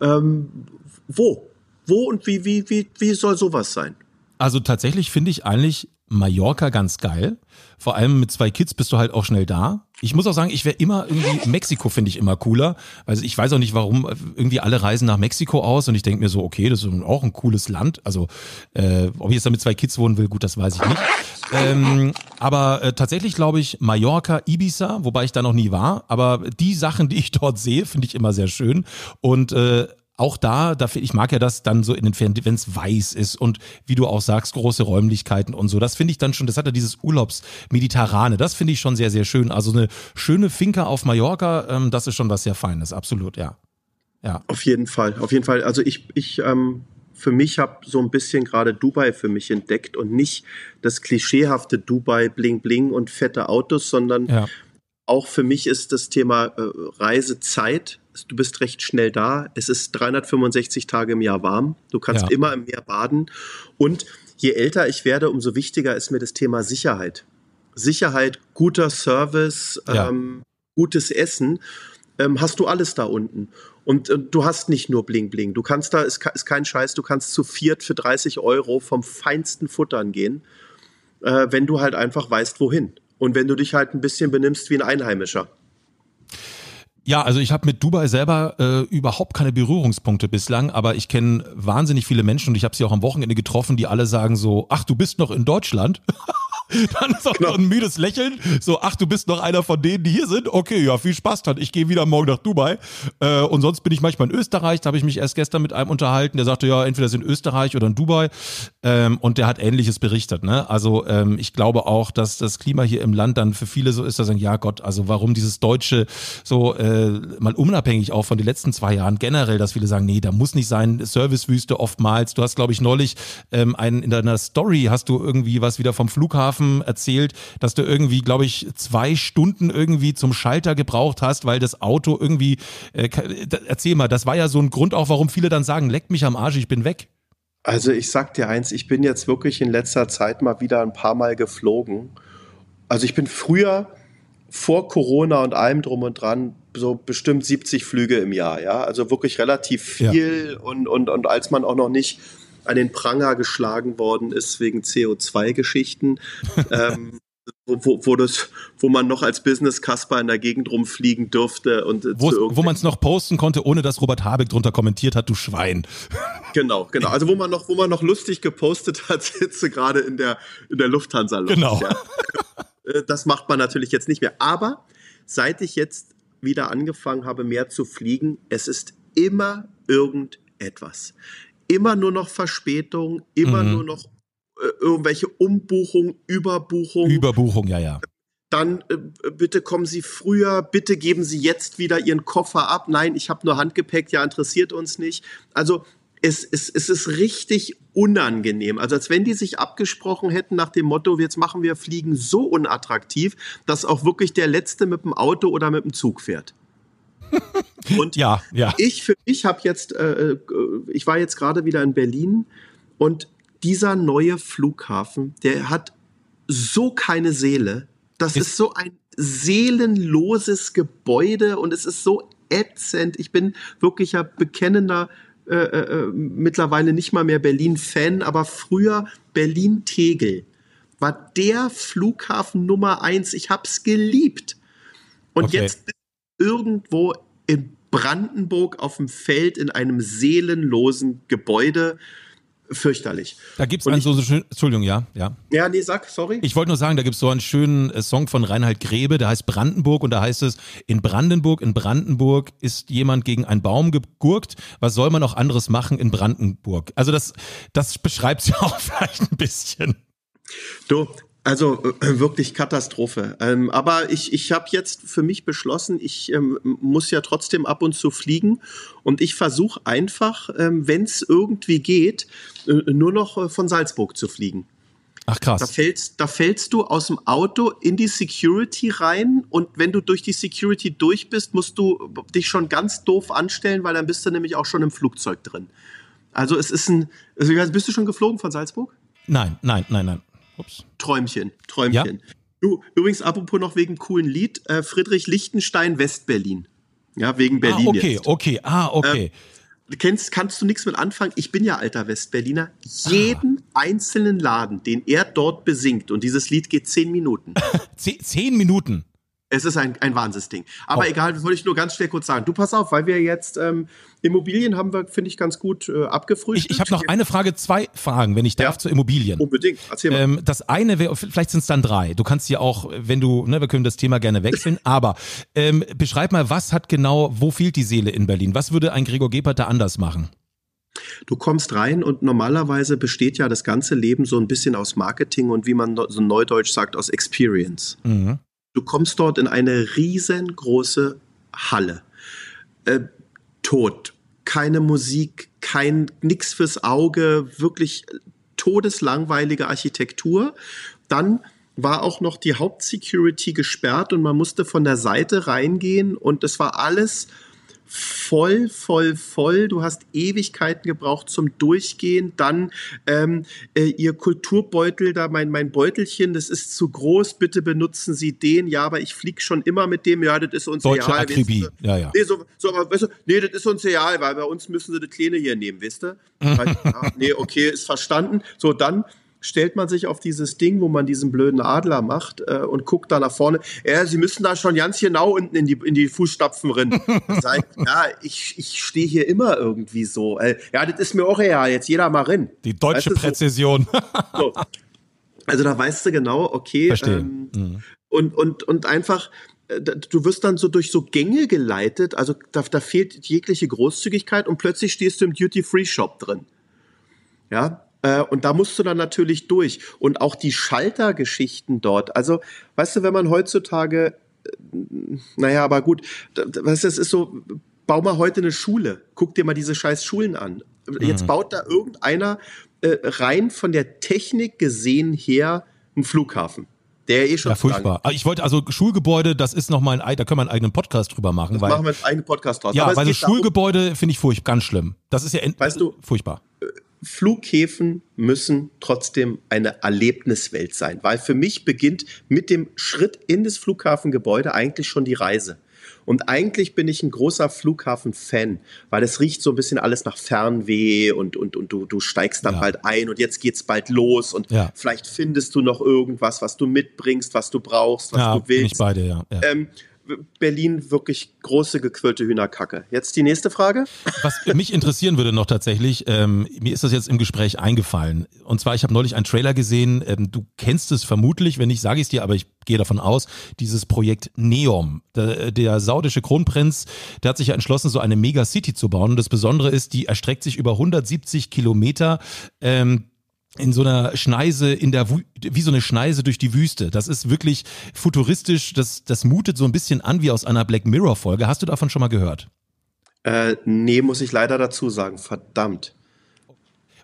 Ähm, wo? Wo und wie, wie, wie, wie soll sowas sein? Also tatsächlich finde ich eigentlich Mallorca ganz geil. Vor allem mit zwei Kids bist du halt auch schnell da. Ich muss auch sagen, ich wäre immer irgendwie, Mexiko finde ich immer cooler. Also ich weiß auch nicht, warum irgendwie alle reisen nach Mexiko aus und ich denke mir so, okay, das ist auch ein cooles Land. Also äh, ob ich jetzt da mit zwei Kids wohnen will, gut, das weiß ich nicht. Ähm, aber äh, tatsächlich glaube ich Mallorca, Ibiza, wobei ich da noch nie war. Aber die Sachen, die ich dort sehe, finde ich immer sehr schön. Und äh, auch da, dafür, ich mag ja das dann so in den Ferien, wenn es weiß ist und wie du auch sagst, große Räumlichkeiten und so. Das finde ich dann schon, das hat ja dieses Urlaubsmediterrane. Das finde ich schon sehr, sehr schön. Also eine schöne Finca auf Mallorca, ähm, das ist schon was sehr Feines, absolut, ja. Ja. Auf jeden Fall, auf jeden Fall. Also ich, ich, ähm, für mich habe so ein bisschen gerade Dubai für mich entdeckt und nicht das klischeehafte Dubai Bling Bling und fette Autos, sondern ja auch für mich ist das Thema äh, Reisezeit. Du bist recht schnell da. Es ist 365 Tage im Jahr warm. Du kannst ja. immer im Meer baden. Und je älter ich werde, umso wichtiger ist mir das Thema Sicherheit. Sicherheit, guter Service, ja. ähm, gutes Essen. Ähm, hast du alles da unten. Und äh, du hast nicht nur Bling Bling. Du kannst da, ist, ist kein Scheiß, du kannst zu viert für 30 Euro vom feinsten Futtern gehen, äh, wenn du halt einfach weißt, wohin. Und wenn du dich halt ein bisschen benimmst wie ein Einheimischer. Ja, also ich habe mit Dubai selber äh, überhaupt keine Berührungspunkte bislang, aber ich kenne wahnsinnig viele Menschen und ich habe sie auch am Wochenende getroffen, die alle sagen so, ach, du bist noch in Deutschland. Dann ist auch genau. ein müdes Lächeln. So, ach, du bist noch einer von denen, die hier sind. Okay, ja, viel Spaß dann. Ich gehe wieder morgen nach Dubai. Äh, und sonst bin ich manchmal in Österreich. Da habe ich mich erst gestern mit einem unterhalten. Der sagte, ja, entweder in Österreich oder in Dubai. Ähm, und der hat Ähnliches berichtet. Ne? Also ähm, ich glaube auch, dass das Klima hier im Land dann für viele so ist, dass sie sagen, ja Gott, also warum dieses Deutsche so äh, mal unabhängig auch von den letzten zwei Jahren generell, dass viele sagen, nee, da muss nicht sein. Servicewüste oftmals. Du hast, glaube ich, neulich ähm, einen, in deiner Story hast du irgendwie was wieder vom Flughafen Flughafen erzählt, dass du irgendwie, glaube ich, zwei Stunden irgendwie zum Schalter gebraucht hast, weil das Auto irgendwie, äh, erzähl mal, das war ja so ein Grund auch, warum viele dann sagen, leckt mich am Arsch, ich bin weg. Also ich sag dir eins, ich bin jetzt wirklich in letzter Zeit mal wieder ein paar Mal geflogen. Also ich bin früher vor Corona und allem drum und dran so bestimmt 70 Flüge im Jahr, ja. Also wirklich relativ viel ja. und, und, und als man auch noch nicht an den Pranger geschlagen worden ist wegen CO2-Geschichten. ähm, wo, wo, das, wo man noch als Business Kasper in der Gegend rumfliegen durfte und wo man es noch posten konnte, ohne dass Robert Habeck drunter kommentiert hat, du Schwein. Genau, genau. Also wo man noch, wo man noch lustig gepostet hat, sitze gerade in der in der Lufthansa. -Luft, genau. Ja. Äh, das macht man natürlich jetzt nicht mehr. Aber seit ich jetzt wieder angefangen habe, mehr zu fliegen, es ist immer irgendetwas immer nur noch Verspätung, immer mhm. nur noch äh, irgendwelche Umbuchungen, Überbuchungen. Überbuchung, ja, ja. Dann äh, bitte kommen Sie früher, bitte geben Sie jetzt wieder Ihren Koffer ab. Nein, ich habe nur Handgepäck, ja, interessiert uns nicht. Also es, es, es ist richtig unangenehm. Also als wenn die sich abgesprochen hätten nach dem Motto, jetzt machen wir Fliegen so unattraktiv, dass auch wirklich der Letzte mit dem Auto oder mit dem Zug fährt. Und ja, ja. ich für mich habe jetzt, äh, äh, ich war jetzt gerade wieder in Berlin und dieser neue Flughafen, der hat so keine Seele. Das ist, ist so ein seelenloses Gebäude und es ist so ätzend. Ich bin wirklich ja bekennender äh, äh, äh, mittlerweile nicht mal mehr Berlin-Fan, aber früher Berlin-Tegel war der Flughafen Nummer eins. Ich hab's geliebt. Und okay. jetzt irgendwo in Brandenburg auf dem Feld in einem seelenlosen Gebäude. Fürchterlich. Da gibt es einen so, so schön, Entschuldigung, ja, ja. Ja, nee, sag, sorry. Ich wollte nur sagen, da gibt es so einen schönen äh, Song von Reinhard Grebe, der heißt Brandenburg und da heißt es, in Brandenburg, in Brandenburg ist jemand gegen einen Baum gegurkt, was soll man auch anderes machen in Brandenburg? Also das, das beschreibt ja auch vielleicht ein bisschen. Du, also äh, wirklich Katastrophe. Ähm, aber ich, ich habe jetzt für mich beschlossen, ich ähm, muss ja trotzdem ab und zu fliegen und ich versuche einfach, ähm, wenn es irgendwie geht, äh, nur noch äh, von Salzburg zu fliegen. Ach krass. Da fällst, da fällst du aus dem Auto in die Security rein und wenn du durch die Security durch bist, musst du dich schon ganz doof anstellen, weil dann bist du nämlich auch schon im Flugzeug drin. Also es ist ein. Also bist du schon geflogen von Salzburg? Nein, nein, nein, nein. Ups. Träumchen, Träumchen. Ja? Du, übrigens, apropos noch wegen coolen Lied, äh, Friedrich Lichtenstein, Westberlin. Ja, wegen ah, Berlin. Ah, okay, jetzt. okay, ah, okay. Äh, kennst, kannst du nichts mit anfangen? Ich bin ja alter Westberliner. Jeden ah. einzelnen Laden, den er dort besingt, und dieses Lied geht zehn Minuten. zehn Minuten? Es ist ein, ein Wahnsinnsding. Aber oh. egal, das wollte ich nur ganz schnell kurz sagen. Du pass auf, weil wir jetzt ähm, Immobilien haben wir, finde ich, ganz gut äh, abgefrühstückt. Ich, ich habe noch eine Frage, zwei Fragen, wenn ich darf, ja. zu Immobilien. Unbedingt, erzähl mal. Ähm, das eine wäre, vielleicht sind es dann drei. Du kannst ja auch, wenn du, ne, wir können das Thema gerne wechseln, aber ähm, beschreib mal, was hat genau, wo fehlt die Seele in Berlin? Was würde ein Gregor Gebhardt da anders machen? Du kommst rein und normalerweise besteht ja das ganze Leben so ein bisschen aus Marketing und wie man so neudeutsch sagt, aus Experience. Mhm. Du kommst dort in eine riesengroße Halle. Äh, tot. Keine Musik, kein nix fürs Auge, wirklich todeslangweilige Architektur. Dann war auch noch die Hauptsecurity gesperrt und man musste von der Seite reingehen und es war alles voll, voll, voll. Du hast Ewigkeiten gebraucht zum Durchgehen. Dann ähm, äh, ihr Kulturbeutel, da mein, mein Beutelchen, das ist zu groß, bitte benutzen Sie den. Ja, aber ich fliege schon immer mit dem. Ja, das ist uns Deutsche egal. Akribie. Weißt du? ja, ja. Nee, so, so, aber, weißt du, nee, das ist uns egal, weil bei uns müssen sie das Kleine hier nehmen, wisst ihr? ja, nee, okay, ist verstanden. So, dann stellt man sich auf dieses Ding, wo man diesen blöden Adler macht äh, und guckt da nach vorne. Ja, sie müssen da schon ganz genau unten in die, in die Fußstapfen rennen. Sagt, ja, ich, ich stehe hier immer irgendwie so. Äh, ja, das ist mir auch real, jetzt jeder mal rein. Die deutsche weißt du, Präzision. So. Also da weißt du genau, okay. Ähm, mhm. und, und, und einfach, äh, du wirst dann so durch so Gänge geleitet, also da, da fehlt jegliche Großzügigkeit und plötzlich stehst du im Duty-Free-Shop drin. Ja, äh, und da musst du dann natürlich durch. Und auch die Schaltergeschichten dort. Also, weißt du, wenn man heutzutage, äh, naja, aber gut, weißt du, es ist so, bau mal heute eine Schule. Guck dir mal diese scheiß Schulen an. Jetzt mhm. baut da irgendeiner äh, rein von der Technik gesehen her einen Flughafen. Der eh schon. Ja, furchtbar. Lang. Ich wollte also Schulgebäude, das ist noch mal ein, da können wir einen eigenen Podcast drüber machen. Das weil, machen wir einen eigenen Podcast draus. Ja, weil so Schulgebäude finde ich furchtbar, ganz schlimm. Das ist ja weißt du, furchtbar. Flughäfen müssen trotzdem eine Erlebniswelt sein, weil für mich beginnt mit dem Schritt in das Flughafengebäude eigentlich schon die Reise. Und eigentlich bin ich ein großer Flughafen-Fan, weil es riecht so ein bisschen alles nach Fernweh und, und, und du, du steigst dann ja. bald ein und jetzt geht's bald los und ja. vielleicht findest du noch irgendwas, was du mitbringst, was du brauchst, was ja, du willst. Bin ich beide, ja. Ähm, Berlin wirklich große gequirlte Hühnerkacke. Jetzt die nächste Frage. Was mich interessieren würde noch tatsächlich, ähm, mir ist das jetzt im Gespräch eingefallen. Und zwar, ich habe neulich einen Trailer gesehen, ähm, du kennst es vermutlich, wenn nicht, sage ich es dir, aber ich gehe davon aus, dieses Projekt Neom. Der, der saudische Kronprinz, der hat sich ja entschlossen, so eine Megacity zu bauen. Und das Besondere ist, die erstreckt sich über 170 Kilometer. Ähm, in so einer Schneise in der wie so eine Schneise durch die Wüste. Das ist wirklich futuristisch, das das mutet so ein bisschen an wie aus einer Black Mirror Folge. Hast du davon schon mal gehört? Äh, nee, muss ich leider dazu sagen. Verdammt.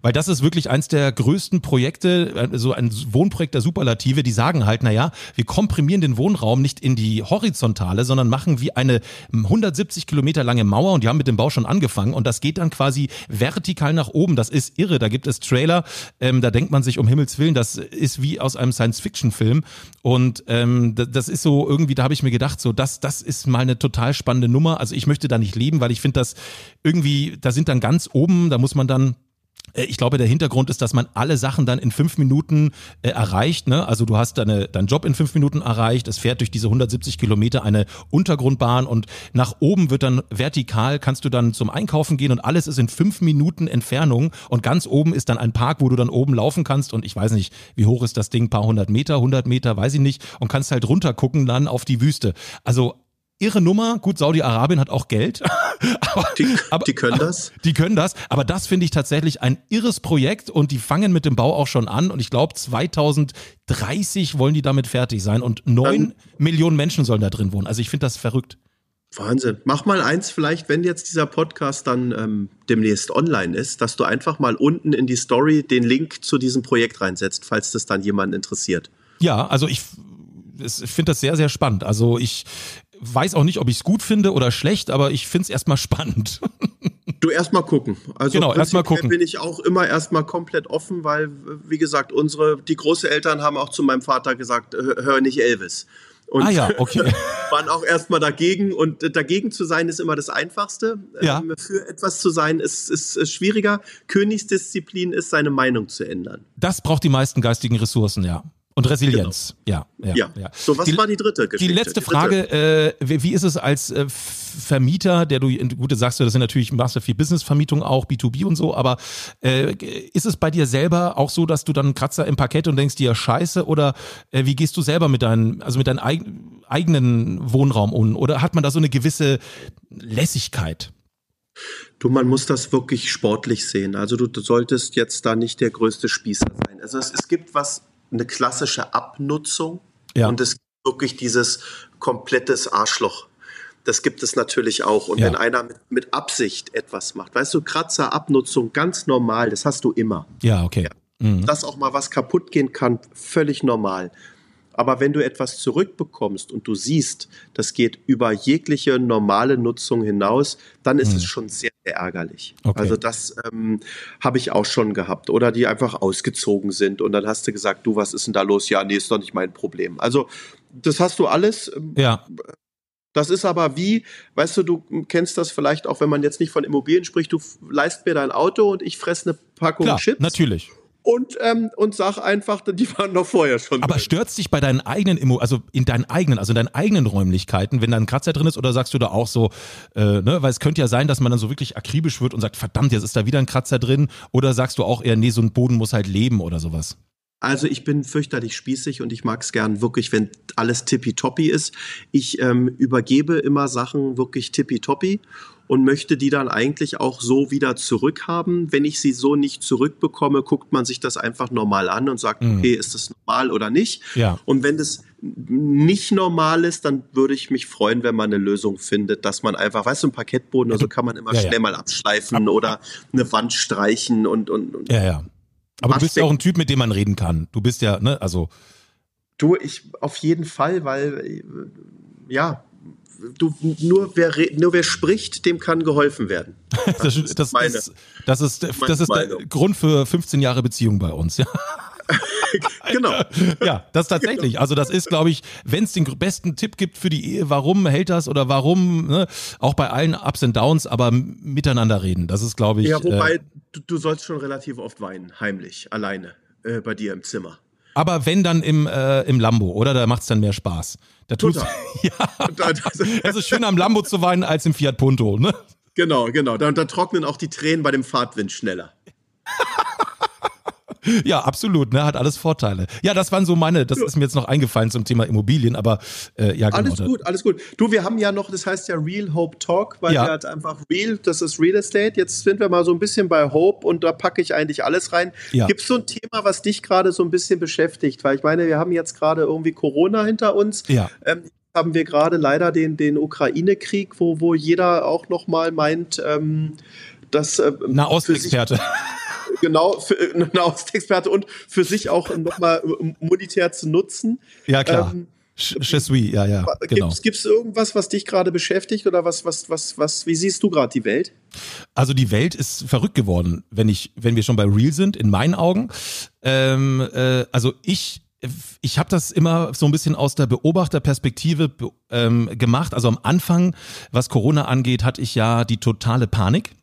Weil das ist wirklich eins der größten Projekte, äh, so ein Wohnprojekt der Superlative, die sagen halt, naja, wir komprimieren den Wohnraum nicht in die Horizontale, sondern machen wie eine 170 Kilometer lange Mauer und die haben mit dem Bau schon angefangen und das geht dann quasi vertikal nach oben. Das ist irre. Da gibt es Trailer, ähm, da denkt man sich um Himmels Willen, das ist wie aus einem Science-Fiction-Film und ähm, das ist so irgendwie, da habe ich mir gedacht, so das, das ist mal eine total spannende Nummer. Also ich möchte da nicht leben, weil ich finde das irgendwie, da sind dann ganz oben, da muss man dann ich glaube, der Hintergrund ist, dass man alle Sachen dann in fünf Minuten äh, erreicht. Ne? Also du hast deine, deinen Job in fünf Minuten erreicht. Es fährt durch diese 170 Kilometer eine Untergrundbahn und nach oben wird dann vertikal, kannst du dann zum Einkaufen gehen und alles ist in fünf Minuten Entfernung und ganz oben ist dann ein Park, wo du dann oben laufen kannst und ich weiß nicht, wie hoch ist das Ding, paar hundert Meter, hundert Meter, weiß ich nicht und kannst halt runter gucken dann auf die Wüste. Also irre Nummer. Gut, Saudi-Arabien hat auch Geld. aber, die, aber, die, können das. Die können das. Aber das finde ich tatsächlich ein irres Projekt und die fangen mit dem Bau auch schon an. Und ich glaube, 2030 wollen die damit fertig sein und neun Millionen Menschen sollen da drin wohnen. Also ich finde das verrückt. Wahnsinn. Mach mal eins vielleicht, wenn jetzt dieser Podcast dann ähm, demnächst online ist, dass du einfach mal unten in die Story den Link zu diesem Projekt reinsetzt, falls das dann jemanden interessiert. Ja, also ich ich finde das sehr, sehr spannend. Also ich weiß auch nicht, ob ich es gut finde oder schlecht, aber ich finde es erstmal spannend. Du erstmal gucken. Also genau, erstmal gucken. bin ich auch immer erstmal komplett offen, weil, wie gesagt, unsere, die Großeltern haben auch zu meinem Vater gesagt, hör nicht Elvis. Und ah ja, okay. waren auch erstmal dagegen und dagegen zu sein ist immer das Einfachste. Ja. Ähm, für etwas zu sein ist, ist, ist schwieriger. Königsdisziplin ist, seine Meinung zu ändern. Das braucht die meisten geistigen Ressourcen, ja. Und Resilienz, genau. ja, ja, ja, ja. So, was die, war die dritte Geschichte? Die letzte die Frage, äh, wie ist es als äh, Vermieter, der du, gut, das sagst du, das sind natürlich, machst du viel Business-Vermietung auch, B2B und so, aber äh, ist es bei dir selber auch so, dass du dann einen Kratzer im Parkett und denkst dir, scheiße, oder äh, wie gehst du selber mit deinen, also mit deinem eig eigenen Wohnraum um? Oder hat man da so eine gewisse Lässigkeit? Du, man muss das wirklich sportlich sehen. Also du, du solltest jetzt da nicht der größte Spießer sein. Also es, es gibt was eine klassische Abnutzung ja. und es gibt wirklich dieses komplettes Arschloch. Das gibt es natürlich auch. Und ja. wenn einer mit, mit, Absicht etwas macht, weißt du, Kratzer, Abnutzung, ganz normal, das hast du immer. Ja, okay. Ja. Mhm. Dass auch mal was kaputt gehen kann, völlig normal. Aber wenn du etwas zurückbekommst und du siehst, das geht über jegliche normale Nutzung hinaus, dann ist hm. es schon sehr, sehr ärgerlich. Okay. Also das ähm, habe ich auch schon gehabt. Oder die einfach ausgezogen sind und dann hast du gesagt, du, was ist denn da los? Ja, nee, ist doch nicht mein Problem. Also das hast du alles. Ähm, ja. Das ist aber wie, weißt du, du kennst das vielleicht auch, wenn man jetzt nicht von Immobilien spricht, du leist mir dein Auto und ich fresse eine Packung Klar, Chips. natürlich und, ähm, und sag einfach, die waren noch vorher schon. Aber stört dich bei deinen eigenen Immo, also in deinen eigenen, also in deinen eigenen Räumlichkeiten, wenn da ein Kratzer drin ist, oder sagst du da auch so, äh, ne, weil es könnte ja sein, dass man dann so wirklich akribisch wird und sagt, verdammt, jetzt ist da wieder ein Kratzer drin, oder sagst du auch eher, nee, so ein Boden muss halt leben oder sowas? Also ich bin fürchterlich spießig und ich mag es gern wirklich, wenn alles tippitoppi ist. Ich ähm, übergebe immer Sachen wirklich tippitoppi und möchte die dann eigentlich auch so wieder zurückhaben. Wenn ich sie so nicht zurückbekomme, guckt man sich das einfach normal an und sagt, mhm. okay, ist das normal oder nicht? Ja. Und wenn das nicht normal ist, dann würde ich mich freuen, wenn man eine Lösung findet, dass man einfach, weißt du, ein Parkettboden, also kann man immer ja, schnell ja. mal abschleifen Ab oder eine Wand streichen und, und, und ja, ja. Aber du bist ja auch ein Typ, mit dem man reden kann. Du bist ja, ne, also. Du, ich auf jeden Fall, weil ja, du, nur, wer, nur wer spricht, dem kann geholfen werden. Das, das, ist, das, meine, das, das ist, das ist der Grund für 15 Jahre Beziehung bei uns, ja. genau. Ja, das tatsächlich. Genau. Also das ist, glaube ich, wenn es den besten Tipp gibt für die Ehe, warum hält das oder warum, ne, auch bei allen Ups und Downs, aber miteinander reden. Das ist, glaube ich. Ja, wobei äh, du, du, sollst schon relativ oft weinen, heimlich, alleine, äh, bei dir im Zimmer. Aber wenn dann im, äh, im Lambo, oder? Da macht es dann mehr Spaß. Da tut's, ja. Es ist schöner am Lambo zu weinen als im Fiat Punto, ne? Genau, genau. Da, da trocknen auch die Tränen bei dem Fahrtwind schneller. Ja, absolut, ne? Hat alles Vorteile. Ja, das waren so meine, das ist mir jetzt noch eingefallen zum Thema Immobilien, aber äh, ja, genau. Alles gut, alles gut. Du, wir haben ja noch, das heißt ja Real Hope Talk, weil ja. wir halt einfach Real, das ist Real Estate. Jetzt sind wir mal so ein bisschen bei Hope und da packe ich eigentlich alles rein. Ja. Gibt es so ein Thema, was dich gerade so ein bisschen beschäftigt? Weil ich meine, wir haben jetzt gerade irgendwie Corona hinter uns. Ja. Ähm, haben wir gerade leider den, den Ukraine-Krieg, wo, wo jeder auch noch mal meint, ähm, dass äh, Nahostexperte genau, für, äh, eine Ostexperte und für sich auch nochmal äh, monetär zu nutzen. Ja, klar. Ähm, Je suis, ja, ja. Genau. Gibt es irgendwas, was dich gerade beschäftigt oder was, was, was, was, wie siehst du gerade die Welt? Also die Welt ist verrückt geworden, wenn ich, wenn wir schon bei Real sind, in meinen Augen. Ähm, äh, also ich ich habe das immer so ein bisschen aus der Beobachterperspektive ähm, gemacht. Also am Anfang, was Corona angeht, hatte ich ja die totale Panik.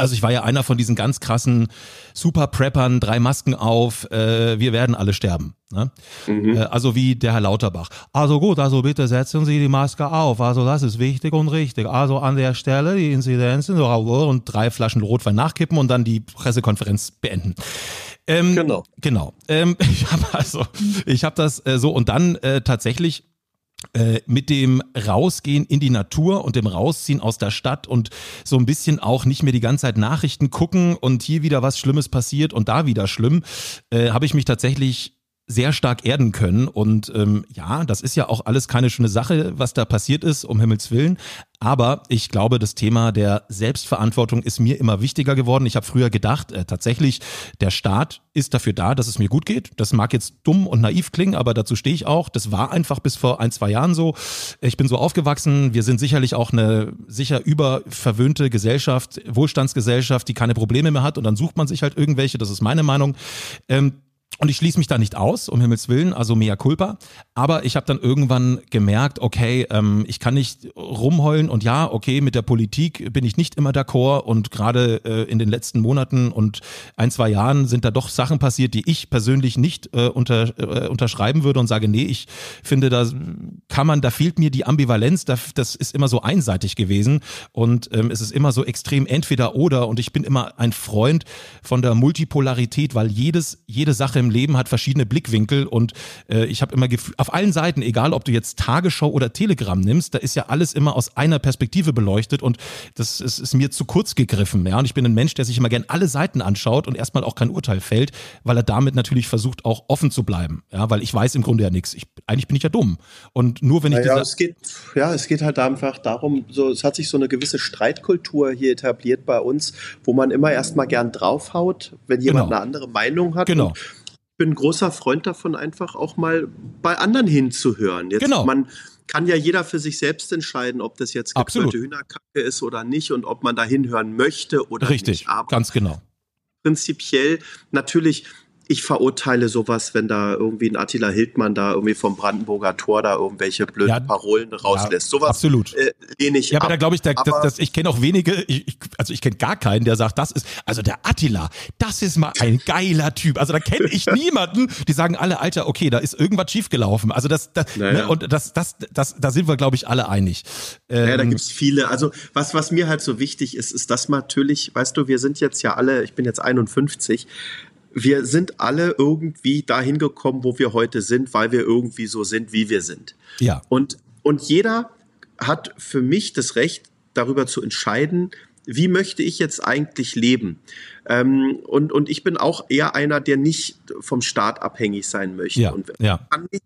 Also ich war ja einer von diesen ganz krassen Super-Preppern, drei Masken auf, äh, wir werden alle sterben. Ne? Mhm. Äh, also wie der Herr Lauterbach. Also gut, also bitte setzen Sie die Maske auf. Also das ist wichtig und richtig. Also an der Stelle die Inzidenzen und drei Flaschen Rotwein nachkippen und dann die Pressekonferenz beenden. Ähm, genau. Genau. Ähm, ich habe also, ich habe das äh, so und dann äh, tatsächlich mit dem Rausgehen in die Natur und dem Rausziehen aus der Stadt und so ein bisschen auch nicht mehr die ganze Zeit Nachrichten gucken und hier wieder was Schlimmes passiert und da wieder schlimm, äh, habe ich mich tatsächlich sehr stark erden können. Und ähm, ja, das ist ja auch alles keine schöne Sache, was da passiert ist, um Himmels Willen. Aber ich glaube, das Thema der Selbstverantwortung ist mir immer wichtiger geworden. Ich habe früher gedacht, äh, tatsächlich, der Staat ist dafür da, dass es mir gut geht. Das mag jetzt dumm und naiv klingen, aber dazu stehe ich auch. Das war einfach bis vor ein, zwei Jahren so. Ich bin so aufgewachsen. Wir sind sicherlich auch eine sicher überverwöhnte Gesellschaft, Wohlstandsgesellschaft, die keine Probleme mehr hat. Und dann sucht man sich halt irgendwelche. Das ist meine Meinung. Ähm, und ich schließe mich da nicht aus, um Himmels Willen, also mea culpa. Aber ich habe dann irgendwann gemerkt, okay, ähm, ich kann nicht rumheulen. Und ja, okay, mit der Politik bin ich nicht immer d'accord. Und gerade äh, in den letzten Monaten und ein, zwei Jahren sind da doch Sachen passiert, die ich persönlich nicht äh, unter, äh, unterschreiben würde und sage, nee, ich finde, da kann man, da fehlt mir die Ambivalenz, das ist immer so einseitig gewesen. Und ähm, es ist immer so extrem entweder oder. Und ich bin immer ein Freund von der Multipolarität, weil jedes, jede Sache im Leben hat verschiedene Blickwinkel und äh, ich habe immer auf allen Seiten, egal ob du jetzt Tagesschau oder Telegram nimmst, da ist ja alles immer aus einer Perspektive beleuchtet und das ist, ist mir zu kurz gegriffen. Ja? Und ich bin ein Mensch, der sich immer gern alle Seiten anschaut und erstmal auch kein Urteil fällt, weil er damit natürlich versucht, auch offen zu bleiben. Ja? Weil ich weiß im Grunde ja nichts. eigentlich bin ich ja dumm. Und nur wenn ich ja, es geht, ja, es geht halt einfach darum, so, es hat sich so eine gewisse Streitkultur hier etabliert bei uns, wo man immer erstmal gern draufhaut, wenn jemand genau. eine andere Meinung hat. Genau bin ein großer Freund davon, einfach auch mal bei anderen hinzuhören. Jetzt, genau. Man kann ja jeder für sich selbst entscheiden, ob das jetzt gequirlte Hühnerkacke ist oder nicht und ob man da hinhören möchte oder Richtig, nicht. Richtig, ganz genau. Prinzipiell natürlich ich verurteile sowas, wenn da irgendwie ein Attila Hildmann da irgendwie vom Brandenburger Tor da irgendwelche blöden ja, Parolen rauslässt. Sowas absolut. Äh, lehne ich Ja, ab. aber da glaube ich, da, das, das, ich kenne auch wenige, ich, also ich kenne gar keinen, der sagt, das ist, also der Attila, das ist mal ein geiler Typ. Also da kenne ich niemanden, die sagen alle, Alter, okay, da ist irgendwas schiefgelaufen. Also das, das naja. ne, und das, das, das, da sind wir, glaube ich, alle einig. Ähm, ja, da ähm, gibt's viele. Also was, was mir halt so wichtig ist, ist, dass natürlich, weißt du, wir sind jetzt ja alle, ich bin jetzt 51, wir sind alle irgendwie dahin gekommen, wo wir heute sind, weil wir irgendwie so sind, wie wir sind. Ja. Und, und jeder hat für mich das Recht, darüber zu entscheiden, wie möchte ich jetzt eigentlich leben? Ähm, und, und ich bin auch eher einer, der nicht vom Staat abhängig sein möchte. Ja, und ja. kann nicht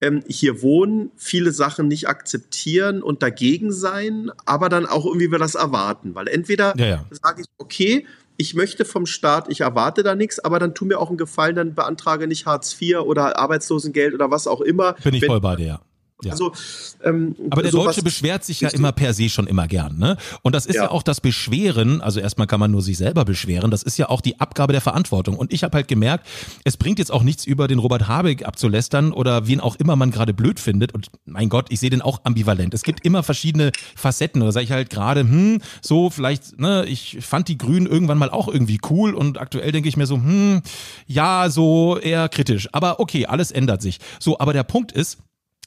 ähm, hier wohnen, viele Sachen nicht akzeptieren und dagegen sein, aber dann auch irgendwie wir das erwarten. Weil entweder ja, ja. sage ich, okay, ich möchte vom Staat, ich erwarte da nichts, aber dann tu mir auch einen Gefallen, dann beantrage nicht Hartz IV oder Arbeitslosengeld oder was auch immer. Bin ich voll bei dir, ja. Ja. Also, ähm, Aber der Deutsche beschwert sich ja immer per se schon immer gern, ne? Und das ist ja. ja. auch das Beschweren, also erstmal kann man nur sich selber beschweren, das ist ja auch die Abgabe der Verantwortung. Und ich habe halt gemerkt, es bringt jetzt auch nichts über den Robert Habeck abzulästern oder wen auch immer man gerade blöd findet. Und mein Gott, ich sehe den auch ambivalent. Es gibt immer verschiedene Facetten. Da sage ich halt gerade, hm, so vielleicht, ne, ich fand die Grünen irgendwann mal auch irgendwie cool und aktuell denke ich mir so, hm, ja, so eher kritisch. Aber okay, alles ändert sich. So, aber der Punkt ist,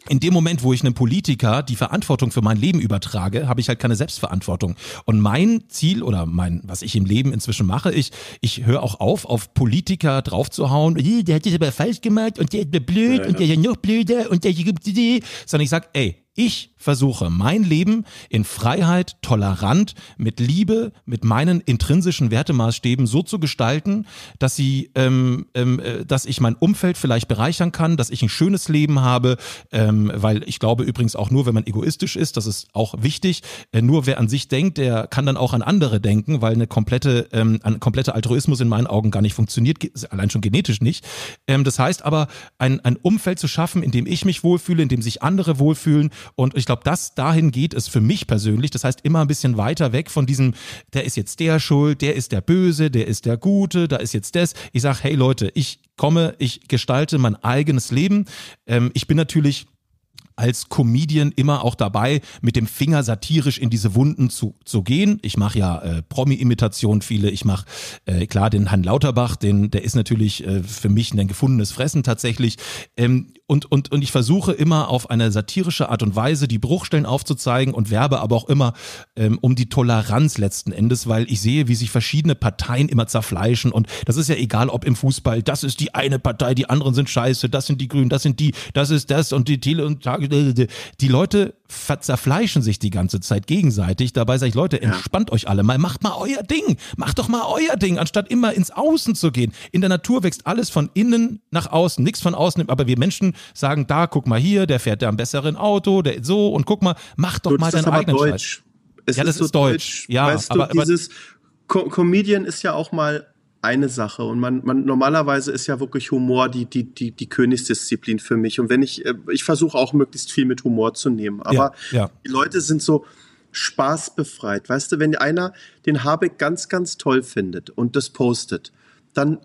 in dem Moment, wo ich einem Politiker die Verantwortung für mein Leben übertrage, habe ich halt keine Selbstverantwortung. Und mein Ziel oder mein, was ich im Leben inzwischen mache, ich, ich höre auch auf, auf Politiker draufzuhauen, der hat das aber falsch gemacht und der ist blöd ja, ja. und der ist ja noch blöder und der, sondern ich sag, ey, ich versuche mein Leben in Freiheit, tolerant, mit Liebe, mit meinen intrinsischen Wertemaßstäben so zu gestalten, dass sie, ähm, ähm, äh, dass ich mein Umfeld vielleicht bereichern kann, dass ich ein schönes Leben habe, ähm, weil ich glaube übrigens auch nur, wenn man egoistisch ist, das ist auch wichtig. Äh, nur wer an sich denkt, der kann dann auch an andere denken, weil eine komplette, ähm, ein kompletter Altruismus in meinen Augen gar nicht funktioniert, allein schon genetisch nicht. Ähm, das heißt aber, ein, ein Umfeld zu schaffen, in dem ich mich wohlfühle, in dem sich andere wohlfühlen und ich glaube, das dahin geht es für mich persönlich. Das heißt, immer ein bisschen weiter weg von diesem, der ist jetzt der schuld, der ist der Böse, der ist der Gute, da ist jetzt das. Ich sage, hey Leute, ich komme, ich gestalte mein eigenes Leben. Ähm, ich bin natürlich als Comedian immer auch dabei, mit dem Finger satirisch in diese Wunden zu, zu gehen. Ich mache ja äh, Promi-Imitation viele. Ich mache äh, klar den Herrn Lauterbach, den, der ist natürlich äh, für mich ein gefundenes Fressen tatsächlich. Ähm, und, und, und ich versuche immer auf eine satirische Art und Weise die Bruchstellen aufzuzeigen und werbe aber auch immer ähm, um die Toleranz letzten Endes, weil ich sehe, wie sich verschiedene Parteien immer zerfleischen und das ist ja egal, ob im Fußball, das ist die eine Partei, die anderen sind scheiße, das sind die Grünen, das sind die, das ist das und die Tele und die Leute zerfleischen sich die ganze Zeit gegenseitig. Dabei sage ich, Leute, entspannt euch alle mal, macht mal euer Ding, macht doch mal euer Ding, anstatt immer ins Außen zu gehen. In der Natur wächst alles von innen nach außen, nichts von außen, aber wir Menschen sagen, da, guck mal hier, der fährt da am besseren Auto, der so und guck mal, mach doch du, mal deinen eigenen Deutsch. Es ja, das ist, ist Deutsch. Deutsch. Ja, weißt aber, du, dieses Co Comedian ist ja auch mal eine Sache und man, man normalerweise ist ja wirklich Humor die die die die Königsdisziplin für mich und wenn ich äh, ich versuche auch möglichst viel mit Humor zu nehmen, aber ja, ja. die Leute sind so spaßbefreit, weißt du, wenn einer den Habeck ganz ganz toll findet und das postet, dann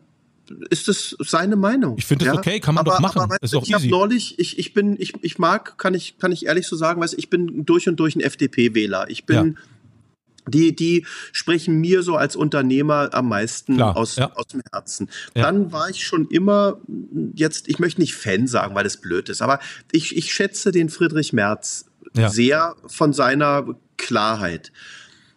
ist es seine Meinung. Ich finde es ja? okay, kann man aber, doch machen. Aber, ist auch ich habe neulich, ich, ich bin, ich, ich mag, kann ich, kann ich ehrlich so sagen, weißt, ich bin durch und durch ein FDP-Wähler. Ich bin, ja. die, die sprechen mir so als Unternehmer am meisten Klar, aus, ja. aus dem Herzen. Dann war ich schon immer, jetzt, ich möchte nicht Fan sagen, weil das blöd ist, aber ich, ich schätze den Friedrich Merz sehr von seiner Klarheit.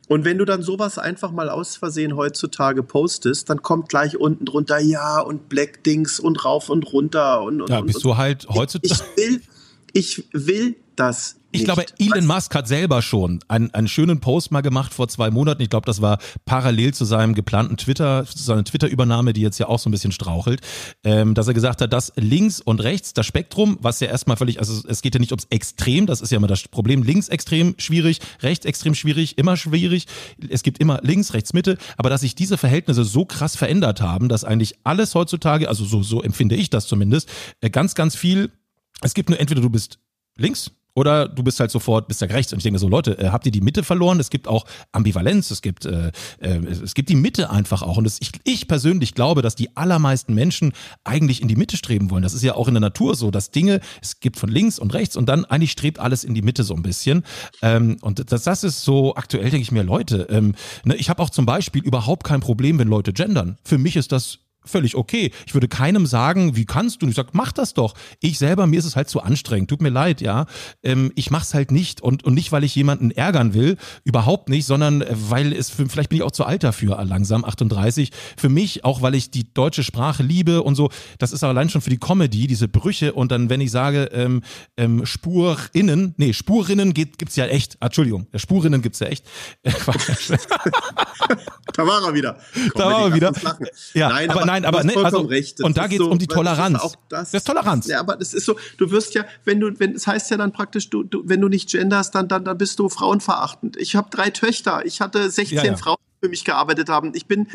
Und wenn du dann sowas einfach mal aus Versehen heutzutage postest, dann kommt gleich unten drunter ja und Black Dings und rauf und runter und, und ja, bist und, du halt heutzutage. Ich, ich will, ich will das Ich glaube, Elon Musk hat selber schon einen, einen schönen Post mal gemacht vor zwei Monaten. Ich glaube, das war parallel zu seinem geplanten Twitter, zu seiner Twitter-Übernahme, die jetzt ja auch so ein bisschen strauchelt, ähm, dass er gesagt hat, dass links und rechts das Spektrum, was ja erstmal völlig, also es geht ja nicht ums Extrem, das ist ja immer das Problem. Links extrem schwierig, rechts extrem schwierig, immer schwierig. Es gibt immer links, rechts, Mitte, aber dass sich diese Verhältnisse so krass verändert haben, dass eigentlich alles heutzutage, also so, so empfinde ich das zumindest, äh, ganz, ganz viel, es gibt nur entweder du bist links oder du bist halt sofort, bist ja rechts. Und ich denke so, Leute, äh, habt ihr die Mitte verloren? Es gibt auch Ambivalenz, es gibt, äh, äh, es gibt die Mitte einfach auch. Und das, ich, ich persönlich glaube, dass die allermeisten Menschen eigentlich in die Mitte streben wollen. Das ist ja auch in der Natur so, dass Dinge, es gibt von links und rechts und dann eigentlich strebt alles in die Mitte so ein bisschen. Ähm, und das, das ist so aktuell, denke ich mir, Leute, ähm, ne, ich habe auch zum Beispiel überhaupt kein Problem, wenn Leute gendern. Für mich ist das völlig okay. Ich würde keinem sagen, wie kannst du? Und ich sage, mach das doch. Ich selber, mir ist es halt zu anstrengend. Tut mir leid, ja. Ähm, ich mach's halt nicht. Und, und nicht, weil ich jemanden ärgern will, überhaupt nicht, sondern äh, weil es, vielleicht bin ich auch zu alt dafür, langsam, 38. Für mich, auch weil ich die deutsche Sprache liebe und so, das ist allein schon für die Comedy, diese Brüche. Und dann, wenn ich sage, ähm, ähm, Spurinnen, nee, Spurinnen geht, gibt's ja echt. Ah, Entschuldigung, Spurinnen gibt's ja echt. da war er wieder. Comedy, da war er wieder. Ja, Nein, aber, aber nein, aber ne, also, recht. und da geht es so, um die Toleranz. Auch das, das ist Toleranz. Ja, aber das ist so, du wirst ja, wenn du, wenn, es das heißt ja dann praktisch, du, du, wenn du nicht genderst, dann, dann, dann bist du frauenverachtend. Ich habe drei Töchter, ich hatte 16 ja, ja. Frauen für mich gearbeitet haben. Ich bin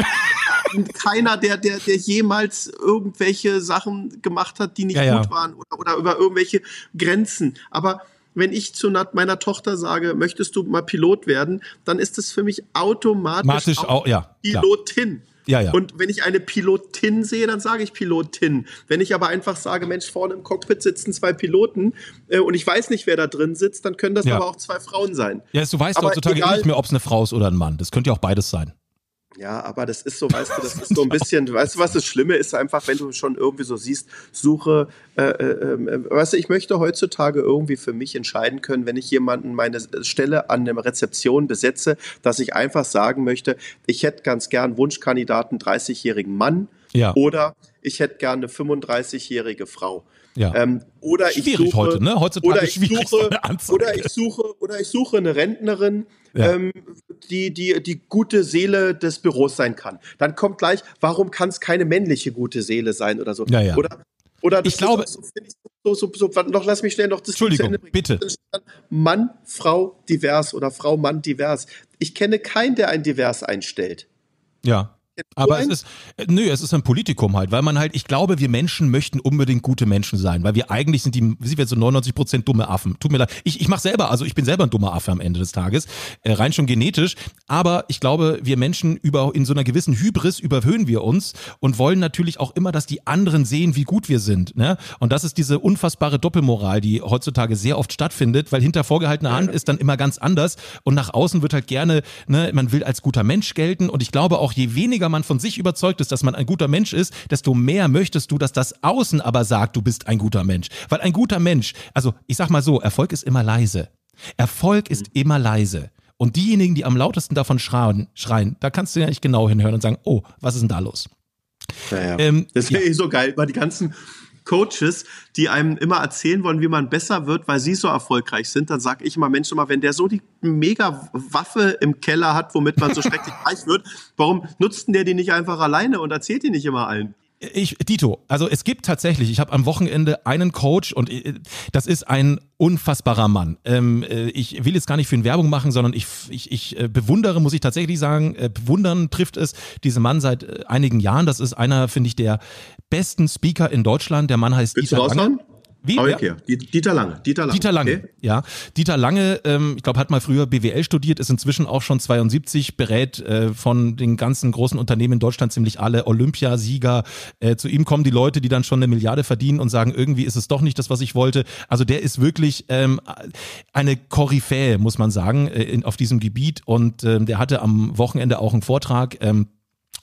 keiner, der, der, der jemals irgendwelche Sachen gemacht hat, die nicht ja, gut waren oder, oder über irgendwelche Grenzen. Aber wenn ich zu meiner Tochter sage, möchtest du mal Pilot werden, dann ist es für mich automatisch auch, ja, Pilotin. Klar. Ja, ja. Und wenn ich eine Pilotin sehe, dann sage ich Pilotin. Wenn ich aber einfach sage, Mensch, vorne im Cockpit sitzen zwei Piloten äh, und ich weiß nicht, wer da drin sitzt, dann können das ja. aber auch zwei Frauen sein. Ja, du weißt aber heutzutage egal, nicht mehr, ob es eine Frau ist oder ein Mann. Das könnte ja auch beides sein. Ja, aber das ist so, weißt du, das ist so ein bisschen, weißt du, was das Schlimme ist, einfach, wenn du schon irgendwie so siehst, suche, äh, äh, äh, weißt du, ich möchte heutzutage irgendwie für mich entscheiden können, wenn ich jemanden meine Stelle an der Rezeption besetze, dass ich einfach sagen möchte, ich hätte ganz gern Wunschkandidaten 30-jährigen Mann ja. oder ich hätte gerne eine 35-jährige Frau. Ja. Ähm, oder schwierig ich suche, heute, ne? Heutzutage oder ich suche, oder ich suche oder ich suche eine Rentnerin, ja. ähm, die, die, die gute Seele des Büros sein kann. Dann kommt gleich, warum kann es keine männliche gute Seele sein oder so? Ja, ja. Oder, oder ich glaube, so, so, so, so, noch lass mich schnell noch das Entschuldigung, bitte. Mann, Frau divers oder Frau, Mann divers. Ich kenne keinen, der ein divers einstellt. Ja. Aber es ist, äh, nö, es ist ein Politikum halt, weil man halt, ich glaube, wir Menschen möchten unbedingt gute Menschen sein, weil wir eigentlich sind die, sind wir so 99 Prozent dumme Affen. Tut mir leid. Ich, ich mache selber, also ich bin selber ein dummer Affe am Ende des Tages, äh, rein schon genetisch. Aber ich glaube, wir Menschen über, in so einer gewissen Hybris überhöhen wir uns und wollen natürlich auch immer, dass die anderen sehen, wie gut wir sind. Ne? Und das ist diese unfassbare Doppelmoral, die heutzutage sehr oft stattfindet, weil hinter vorgehaltener Hand ist dann immer ganz anders und nach außen wird halt gerne, ne, man will als guter Mensch gelten und ich glaube auch, je weniger weniger man von sich überzeugt ist, dass man ein guter Mensch ist, desto mehr möchtest du, dass das Außen aber sagt, du bist ein guter Mensch. Weil ein guter Mensch, also ich sag mal so, Erfolg ist immer leise. Erfolg ist mhm. immer leise. Und diejenigen, die am lautesten davon schreien, schreien, da kannst du ja nicht genau hinhören und sagen, oh, was ist denn da los? Ja, ja. Ähm, das wäre ja. eh so geil, weil die ganzen Coaches, die einem immer erzählen wollen, wie man besser wird, weil sie so erfolgreich sind, dann sage ich immer, Mensch, immer, wenn der so die mega Waffe im Keller hat, womit man so schrecklich reich wird, warum nutzt denn der die nicht einfach alleine und erzählt die nicht immer allen? Ich, Dito, also es gibt tatsächlich, ich habe am Wochenende einen Coach und äh, das ist ein unfassbarer Mann. Ähm, äh, ich will jetzt gar nicht für ihn Werbung machen, sondern ich, ich, ich äh, bewundere, muss ich tatsächlich sagen, bewundern trifft es diesen Mann seit einigen Jahren. Das ist einer, finde ich, der besten Speaker in Deutschland. Der Mann heißt Willst Dieter Lange. Wie? Oh, okay. Dieter Lange. Dieter Lange. Dieter Lange, okay. ja. Dieter Lange, ähm, ich glaube, hat mal früher BWL studiert, ist inzwischen auch schon 72, berät äh, von den ganzen großen Unternehmen in Deutschland ziemlich alle Olympiasieger. Äh, zu ihm kommen die Leute, die dann schon eine Milliarde verdienen und sagen, irgendwie ist es doch nicht das, was ich wollte. Also der ist wirklich ähm, eine Koryphäe, muss man sagen, äh, in, auf diesem Gebiet. Und ähm, der hatte am Wochenende auch einen Vortrag. Ähm,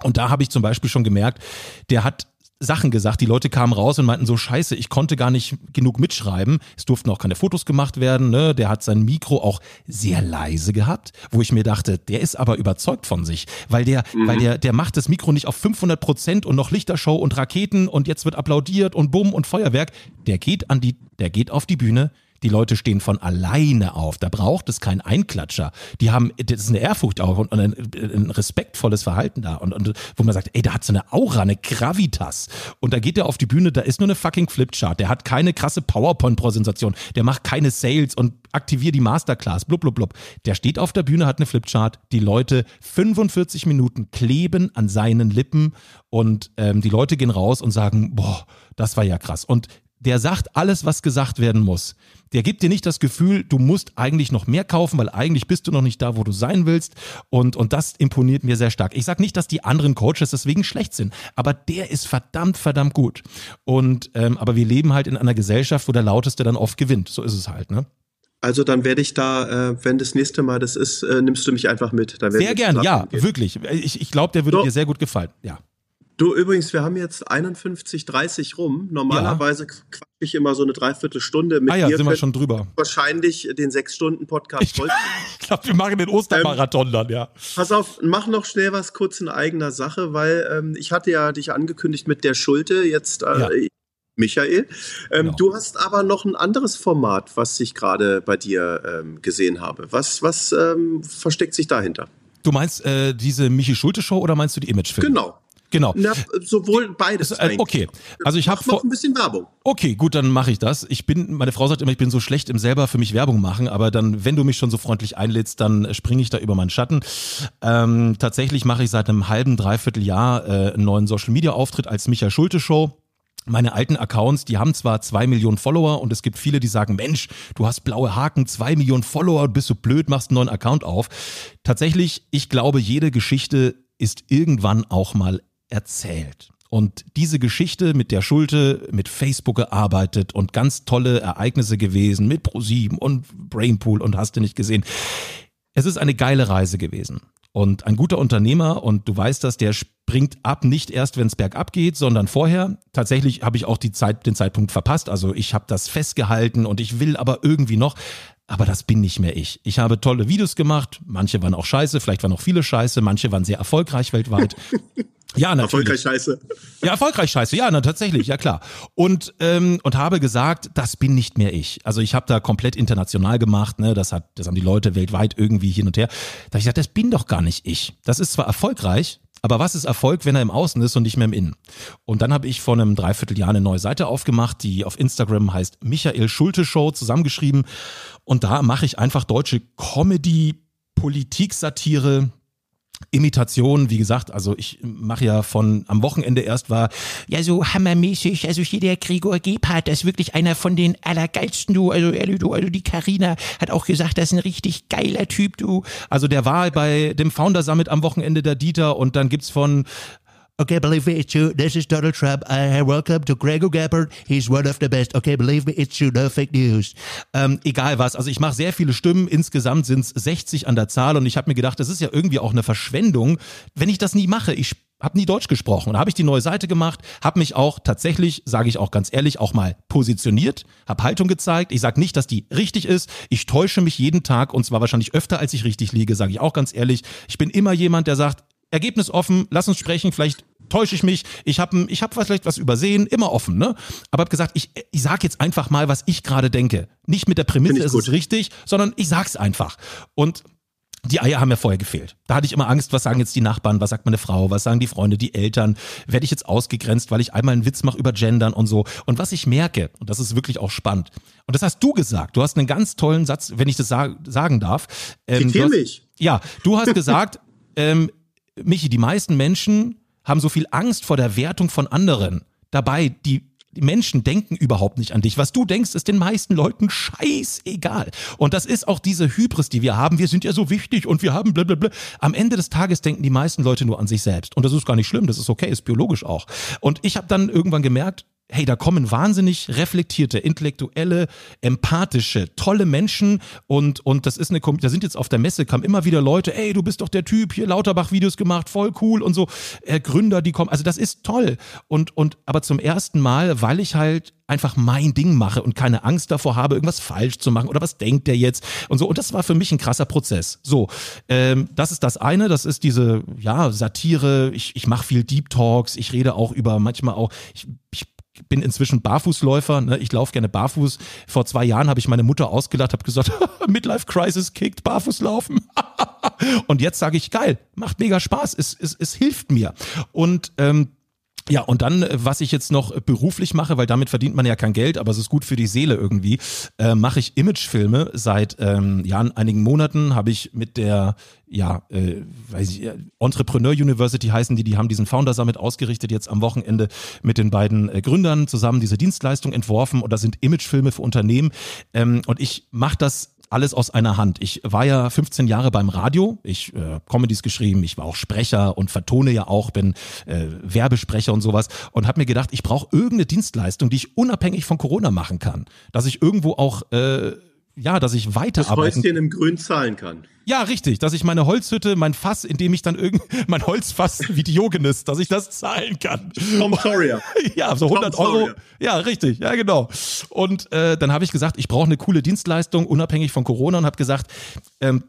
und da habe ich zum Beispiel schon gemerkt, der hat Sachen gesagt. Die Leute kamen raus und meinten so, scheiße, ich konnte gar nicht genug mitschreiben. Es durften auch keine Fotos gemacht werden. Ne? Der hat sein Mikro auch sehr leise gehabt, wo ich mir dachte, der ist aber überzeugt von sich, weil der, mhm. weil der, der macht das Mikro nicht auf 500 Prozent und noch Lichtershow und Raketen und jetzt wird applaudiert und Bumm und Feuerwerk. Der geht an die, der geht auf die Bühne, Die Leute stehen von alleine auf. Da braucht es keinen Einklatscher. Die haben, das ist eine Ehrfurcht auch und ein, ein respektvolles Verhalten da. Und, und wo man sagt, ey, der hat so eine Aura, eine Gravitas. Und da geht er auf die Bühne, da ist nur eine fucking Flipchart. Der hat keine krasse PowerPoint-Präsentation. Der macht keine Sales und aktiviert die Masterclass. Blub, blub, blub. Der steht auf der Bühne, hat eine Flipchart. Die Leute 45 Minuten kleben an seinen Lippen und ähm, die Leute gehen raus und sagen, boah, das war ja krass. Und der sagt alles, was gesagt werden muss. Der gibt dir nicht das Gefühl, du musst eigentlich noch mehr kaufen, weil eigentlich bist du noch nicht da, wo du sein willst. Und, und das imponiert mir sehr stark. Ich sage nicht, dass die anderen Coaches deswegen schlecht sind, aber der ist verdammt, verdammt gut. Und ähm, aber wir leben halt in einer Gesellschaft, wo der Lauteste dann oft gewinnt. So ist es halt, ne? Also dann werde ich da, äh, wenn das nächste Mal das ist, äh, nimmst du mich einfach mit. sehr gerne, ja, gehen. wirklich. Ich, ich glaube, der würde so. dir sehr gut gefallen. Ja. Du, übrigens, wir haben jetzt 51, 30 rum. Normalerweise ja. quatsch ich immer so eine Dreiviertelstunde mit ah ja, dir. sind wir schon drüber. Wahrscheinlich den sechs Stunden Podcast. Ich, ich glaube, wir machen den Ostermarathon ähm, dann, ja. Pass auf, mach noch schnell was kurz in eigener Sache, weil ähm, ich hatte ja dich angekündigt mit der Schulte. Jetzt äh, ja. Michael. Ähm, genau. Du hast aber noch ein anderes Format, was ich gerade bei dir ähm, gesehen habe. Was, was ähm, versteckt sich dahinter? Du meinst äh, diese Michi Schulte Show oder meinst du die Imagefilme? Genau. Genau. Na, sowohl beides. Äh, okay. Also ich habe noch ein bisschen Werbung. Okay, gut, dann mache ich das. Ich bin, meine Frau sagt immer, ich bin so schlecht im selber für mich Werbung machen, aber dann, wenn du mich schon so freundlich einlädst, dann springe ich da über meinen Schatten. Ähm, tatsächlich mache ich seit einem halben, dreiviertel Jahr äh, einen neuen Social Media Auftritt als Micha Schulte Show meine alten Accounts, die haben zwar zwei Millionen Follower und es gibt viele, die sagen, Mensch, du hast blaue Haken, zwei Millionen Follower, bist du blöd, machst einen neuen Account auf. Tatsächlich, ich glaube, jede Geschichte ist irgendwann auch mal erzählt. Und diese Geschichte mit der Schulte, mit Facebook gearbeitet und ganz tolle Ereignisse gewesen, mit ProSieben und Brainpool und hast du nicht gesehen. Es ist eine geile Reise gewesen. Und ein guter Unternehmer, und du weißt das, der springt ab, nicht erst, wenn es bergab geht, sondern vorher. Tatsächlich habe ich auch die Zeit, den Zeitpunkt verpasst. Also ich habe das festgehalten und ich will aber irgendwie noch. Aber das bin nicht mehr ich. Ich habe tolle Videos gemacht. Manche waren auch scheiße, vielleicht waren auch viele scheiße. Manche waren sehr erfolgreich weltweit. Ja, natürlich. Erfolgreich scheiße. Ja, erfolgreich scheiße. Ja, na, tatsächlich, ja klar. Und ähm, und habe gesagt, das bin nicht mehr ich. Also ich habe da komplett international gemacht. Ne, das hat, das haben die Leute weltweit irgendwie hin und her. Da habe ich gesagt, das bin doch gar nicht ich. Das ist zwar erfolgreich, aber was ist Erfolg, wenn er im Außen ist und nicht mehr im Innen? Und dann habe ich vor einem Dreivierteljahr eine neue Seite aufgemacht, die auf Instagram heißt Michael Schulte Show zusammengeschrieben. Und da mache ich einfach deutsche Comedy, Politik, Satire, Imitation, wie gesagt, also ich mache ja von am Wochenende erst war ja so hammermäßig, also hier der Gregor Gebhardt, das ist wirklich einer von den allergeilsten, du, also ehrlich, du, also die Karina hat auch gesagt, das ist ein richtig geiler Typ, du. Also der war bei dem Founder Summit am Wochenende der Dieter und dann gibt's von Okay, believe me, it's true. This is Donald Trump. Uh, welcome to Gregor Gabbard. He's one of the best. Okay, believe me, it's true. No fake news. Ähm, egal was. Also ich mache sehr viele Stimmen. Insgesamt sind es 60 an der Zahl. Und ich habe mir gedacht, das ist ja irgendwie auch eine Verschwendung, wenn ich das nie mache. Ich habe nie Deutsch gesprochen. Und habe ich die neue Seite gemacht, habe mich auch tatsächlich, sage ich auch ganz ehrlich, auch mal positioniert, habe Haltung gezeigt. Ich sage nicht, dass die richtig ist. Ich täusche mich jeden Tag und zwar wahrscheinlich öfter, als ich richtig liege, sage ich auch ganz ehrlich. Ich bin immer jemand, der sagt, Ergebnis offen, lass uns sprechen, vielleicht täusche ich mich, ich habe ich hab vielleicht was übersehen, immer offen, ne? Aber habe gesagt, ich, ich sage jetzt einfach mal, was ich gerade denke. Nicht mit der Prämisse, ist es richtig, sondern ich sag's einfach. Und die Eier haben ja vorher gefehlt. Da hatte ich immer Angst, was sagen jetzt die Nachbarn, was sagt meine Frau, was sagen die Freunde, die Eltern, werde ich jetzt ausgegrenzt, weil ich einmal einen Witz mache über Gendern und so. Und was ich merke, und das ist wirklich auch spannend, und das hast du gesagt, du hast einen ganz tollen Satz, wenn ich das sag, sagen darf. Ähm, Zitier mich. Ja, du hast gesagt, ähm, Michi, die meisten Menschen haben so viel Angst vor der Wertung von anderen. Dabei, die die Menschen denken überhaupt nicht an dich. Was du denkst, ist den meisten Leuten scheißegal. Und das ist auch diese Hybris, die wir haben. Wir sind ja so wichtig und wir haben blablabla. Am Ende des Tages denken die meisten Leute nur an sich selbst. Und das ist gar nicht schlimm, das ist okay, ist biologisch auch. Und ich habe dann irgendwann gemerkt, hey, da kommen wahnsinnig reflektierte, intellektuelle, empathische, tolle Menschen und, und das ist eine, da sind jetzt auf der Messe, kamen immer wieder Leute, ey, du bist doch der Typ, hier Lauterbach-Videos gemacht, voll cool und so, äh, Gründer, die kommen, also das ist toll und, und, aber zum ersten Mal, weil ich halt einfach mein Ding mache und keine Angst davor habe, irgendwas falsch zu machen oder was denkt der jetzt und so. Und das war für mich ein krasser Prozess. So, ähm, das ist das eine, das ist diese, ja, Satire, ich, ich mache viel Deep Talks, ich rede auch über manchmal auch, ich, ich bin inzwischen Barfußläufer. Ne? Ich laufe gerne barfuß. Vor zwei Jahren habe ich meine Mutter ausgelacht, habe gesagt, Midlife Crisis kickt, Barfußlaufen. und jetzt sage ich, geil, macht mega Spaß, es, es, es hilft mir. Und ähm, ja, und dann, was ich jetzt noch beruflich mache, weil damit verdient man ja kein Geld, aber es ist gut für die Seele irgendwie, äh, mache ich Imagefilme. Seit ähm, ja, einigen Monaten habe ich mit der, ja, äh, weiß ich, Entrepreneur University heißen die, die haben diesen Founder Summit ausgerichtet, jetzt am Wochenende mit den beiden äh, Gründern zusammen diese Dienstleistung entworfen und das sind Imagefilme für Unternehmen. Ähm, und ich mache das alles aus einer Hand. Ich war ja 15 Jahre beim Radio, ich äh, Comedies geschrieben, ich war auch Sprecher und vertone ja auch, bin äh, Werbesprecher und sowas und habe mir gedacht, ich brauche irgendeine Dienstleistung, die ich unabhängig von Corona machen kann, dass ich irgendwo auch äh, ja, dass ich weiterarbeiten. Das Häuschen im Grün zahlen kann. Ja, richtig, dass ich meine Holzhütte, mein Fass, in dem ich dann irgend mein Holzfass wie Diogenes, dass ich das zahlen kann. Tom Sawyer. ja, so 100 Tom Euro. Ja, richtig, ja genau. Und äh, dann habe ich gesagt, ich brauche eine coole Dienstleistung, unabhängig von Corona und habe gesagt, ähm,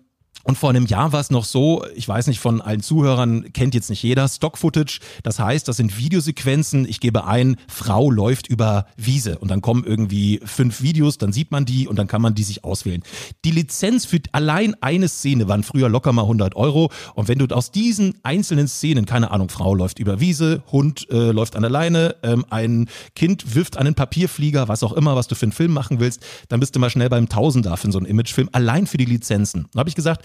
und vor einem Jahr war es noch so, ich weiß nicht, von allen Zuhörern kennt jetzt nicht jeder Stock-Footage. Das heißt, das sind Videosequenzen. Ich gebe ein, Frau läuft über Wiese und dann kommen irgendwie fünf Videos, dann sieht man die und dann kann man die sich auswählen. Die Lizenz für allein eine Szene waren früher locker mal 100 Euro. Und wenn du aus diesen einzelnen Szenen, keine Ahnung, Frau läuft über Wiese, Hund äh, läuft an der Leine, ähm, ein Kind wirft einen Papierflieger, was auch immer, was du für einen Film machen willst, dann bist du mal schnell beim Tausender für so einen Imagefilm, allein für die Lizenzen. Da habe ich gesagt,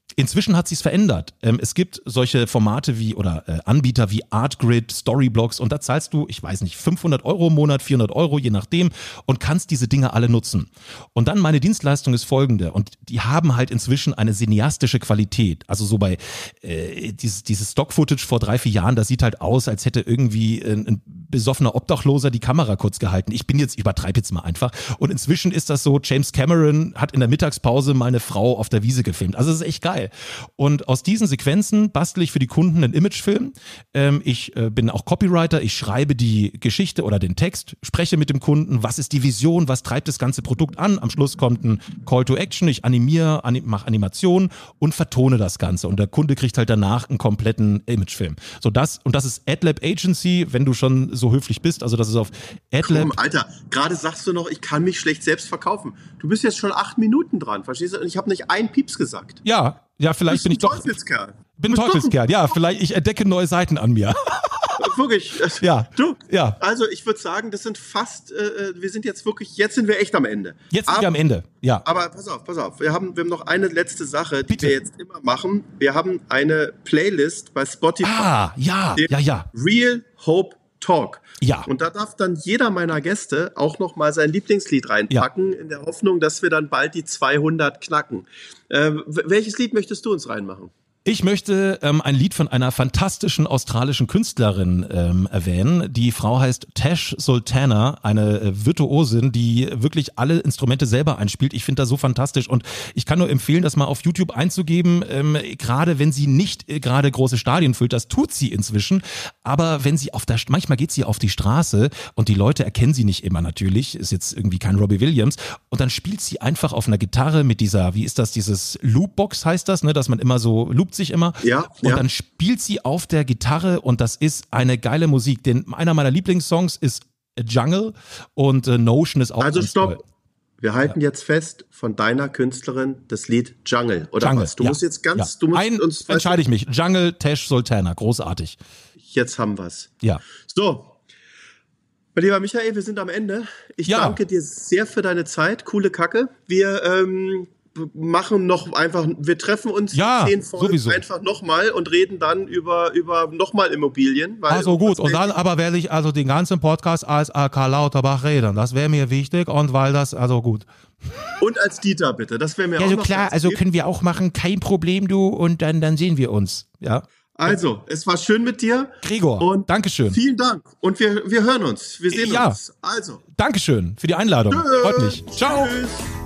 Inzwischen hat sich's verändert. Ähm, es gibt solche Formate wie oder äh, Anbieter wie Artgrid, Storyblocks und da zahlst du, ich weiß nicht, 500 Euro im Monat, 400 Euro, je nachdem und kannst diese Dinge alle nutzen. Und dann meine Dienstleistung ist folgende und die haben halt inzwischen eine cineastische Qualität. Also so bei äh, dieses, dieses Stock-Footage vor drei, vier Jahren, das sieht halt aus, als hätte irgendwie ein, ein besoffener Obdachloser die Kamera kurz gehalten. Ich bin jetzt, übertreibe jetzt mal einfach. Und inzwischen ist das so, James Cameron hat in der Mittagspause meine Frau auf der Wiese gefilmt. Also es ist echt geil. Und aus diesen Sequenzen bastel ich für die Kunden einen Imagefilm. Ähm, ich äh, bin auch Copywriter, ich schreibe die Geschichte oder den Text, spreche mit dem Kunden, was ist die Vision, was treibt das ganze Produkt an. Am Schluss kommt ein Call to Action, ich animiere, anim mache Animationen und vertone das Ganze. Und der Kunde kriegt halt danach einen kompletten Imagefilm. So das, und das ist AdLab Agency, wenn du schon so höflich bist. Also das ist auf AdLab. Komm, Alter, gerade sagst du noch, ich kann mich schlecht selbst verkaufen. Du bist jetzt schon acht Minuten dran, verstehst du? Und ich habe nicht einen Pieps gesagt. Ja, ja, vielleicht bin ich doch. Teufelskerl. Bin Teufelskerl, ja, vielleicht ich entdecke neue Seiten an mir. wirklich. Ja. Du, ja. Also ich würde sagen, das sind fast, äh, äh, wir sind jetzt wirklich, jetzt sind wir echt am Ende. Jetzt sind aber, wir am Ende, ja. Aber pass auf, pass auf. Wir haben, wir haben noch eine letzte Sache, die Bitte. wir jetzt immer machen. Wir haben eine Playlist bei Spotify. Ah, ja, ja, ja. Real Hope Talk. Ja. Und da darf dann jeder meiner Gäste auch noch mal sein Lieblingslied reinpacken, ja. in der Hoffnung, dass wir dann bald die 200 knacken. Äh, welches Lied möchtest du uns reinmachen? Ich möchte ähm, ein Lied von einer fantastischen australischen Künstlerin ähm, erwähnen. Die Frau heißt Tash Sultana, eine äh, Virtuosin, die wirklich alle Instrumente selber einspielt. Ich finde das so fantastisch und ich kann nur empfehlen, das mal auf YouTube einzugeben, ähm, gerade wenn sie nicht äh, gerade große Stadien füllt. Das tut sie inzwischen, aber wenn sie auf der, manchmal geht sie auf die Straße und die Leute erkennen sie nicht immer natürlich, ist jetzt irgendwie kein Robbie Williams und dann spielt sie einfach auf einer Gitarre mit dieser, wie ist das, dieses Loopbox heißt das, ne, dass man immer so Loop verliebt sich immer. Ja, und ja. dann spielt sie auf der Gitarre und das ist eine geile Musik. Denn einer meiner Lieblingssongs ist Jungle und äh, Notion ist auch. Also stopp. Toll. Wir halten ja. jetzt fest von deiner Künstlerin das Lied Jungle, oder Jungle, was? Du ja. musst jetzt ganz, ja. du musst Ein, uns. Entscheide ich mich. Jungle, Tesh Sultana, großartig. Jetzt haben wir's. Ja. So. Mein lieber Michael, wir sind am Ende. Ich danke dir sehr für deine Zeit. Coole Kacke. Wir ähm, machen noch einfach, wir treffen uns ja, zehn Folgen einfach nochmal und reden dann über, über nochmal Immobilien. also gut, und dann aber werde ich also den ganzen Podcast als AK Lauterbach reden. Das wäre mir wichtig und weil das, also gut. Und als Dieter bitte, das wäre mir ja, auch so noch klar, also können wir auch machen, kein Problem, du, und dann, dann sehen wir uns, ja. Also, es war schön mit dir. Gregor, und Dankeschön. Vielen Dank. Und wir, wir hören uns. Wir sehen ja. uns. Also. Dankeschön für die Einladung. Tschüss. Freut mich. Ciao. Tschüss.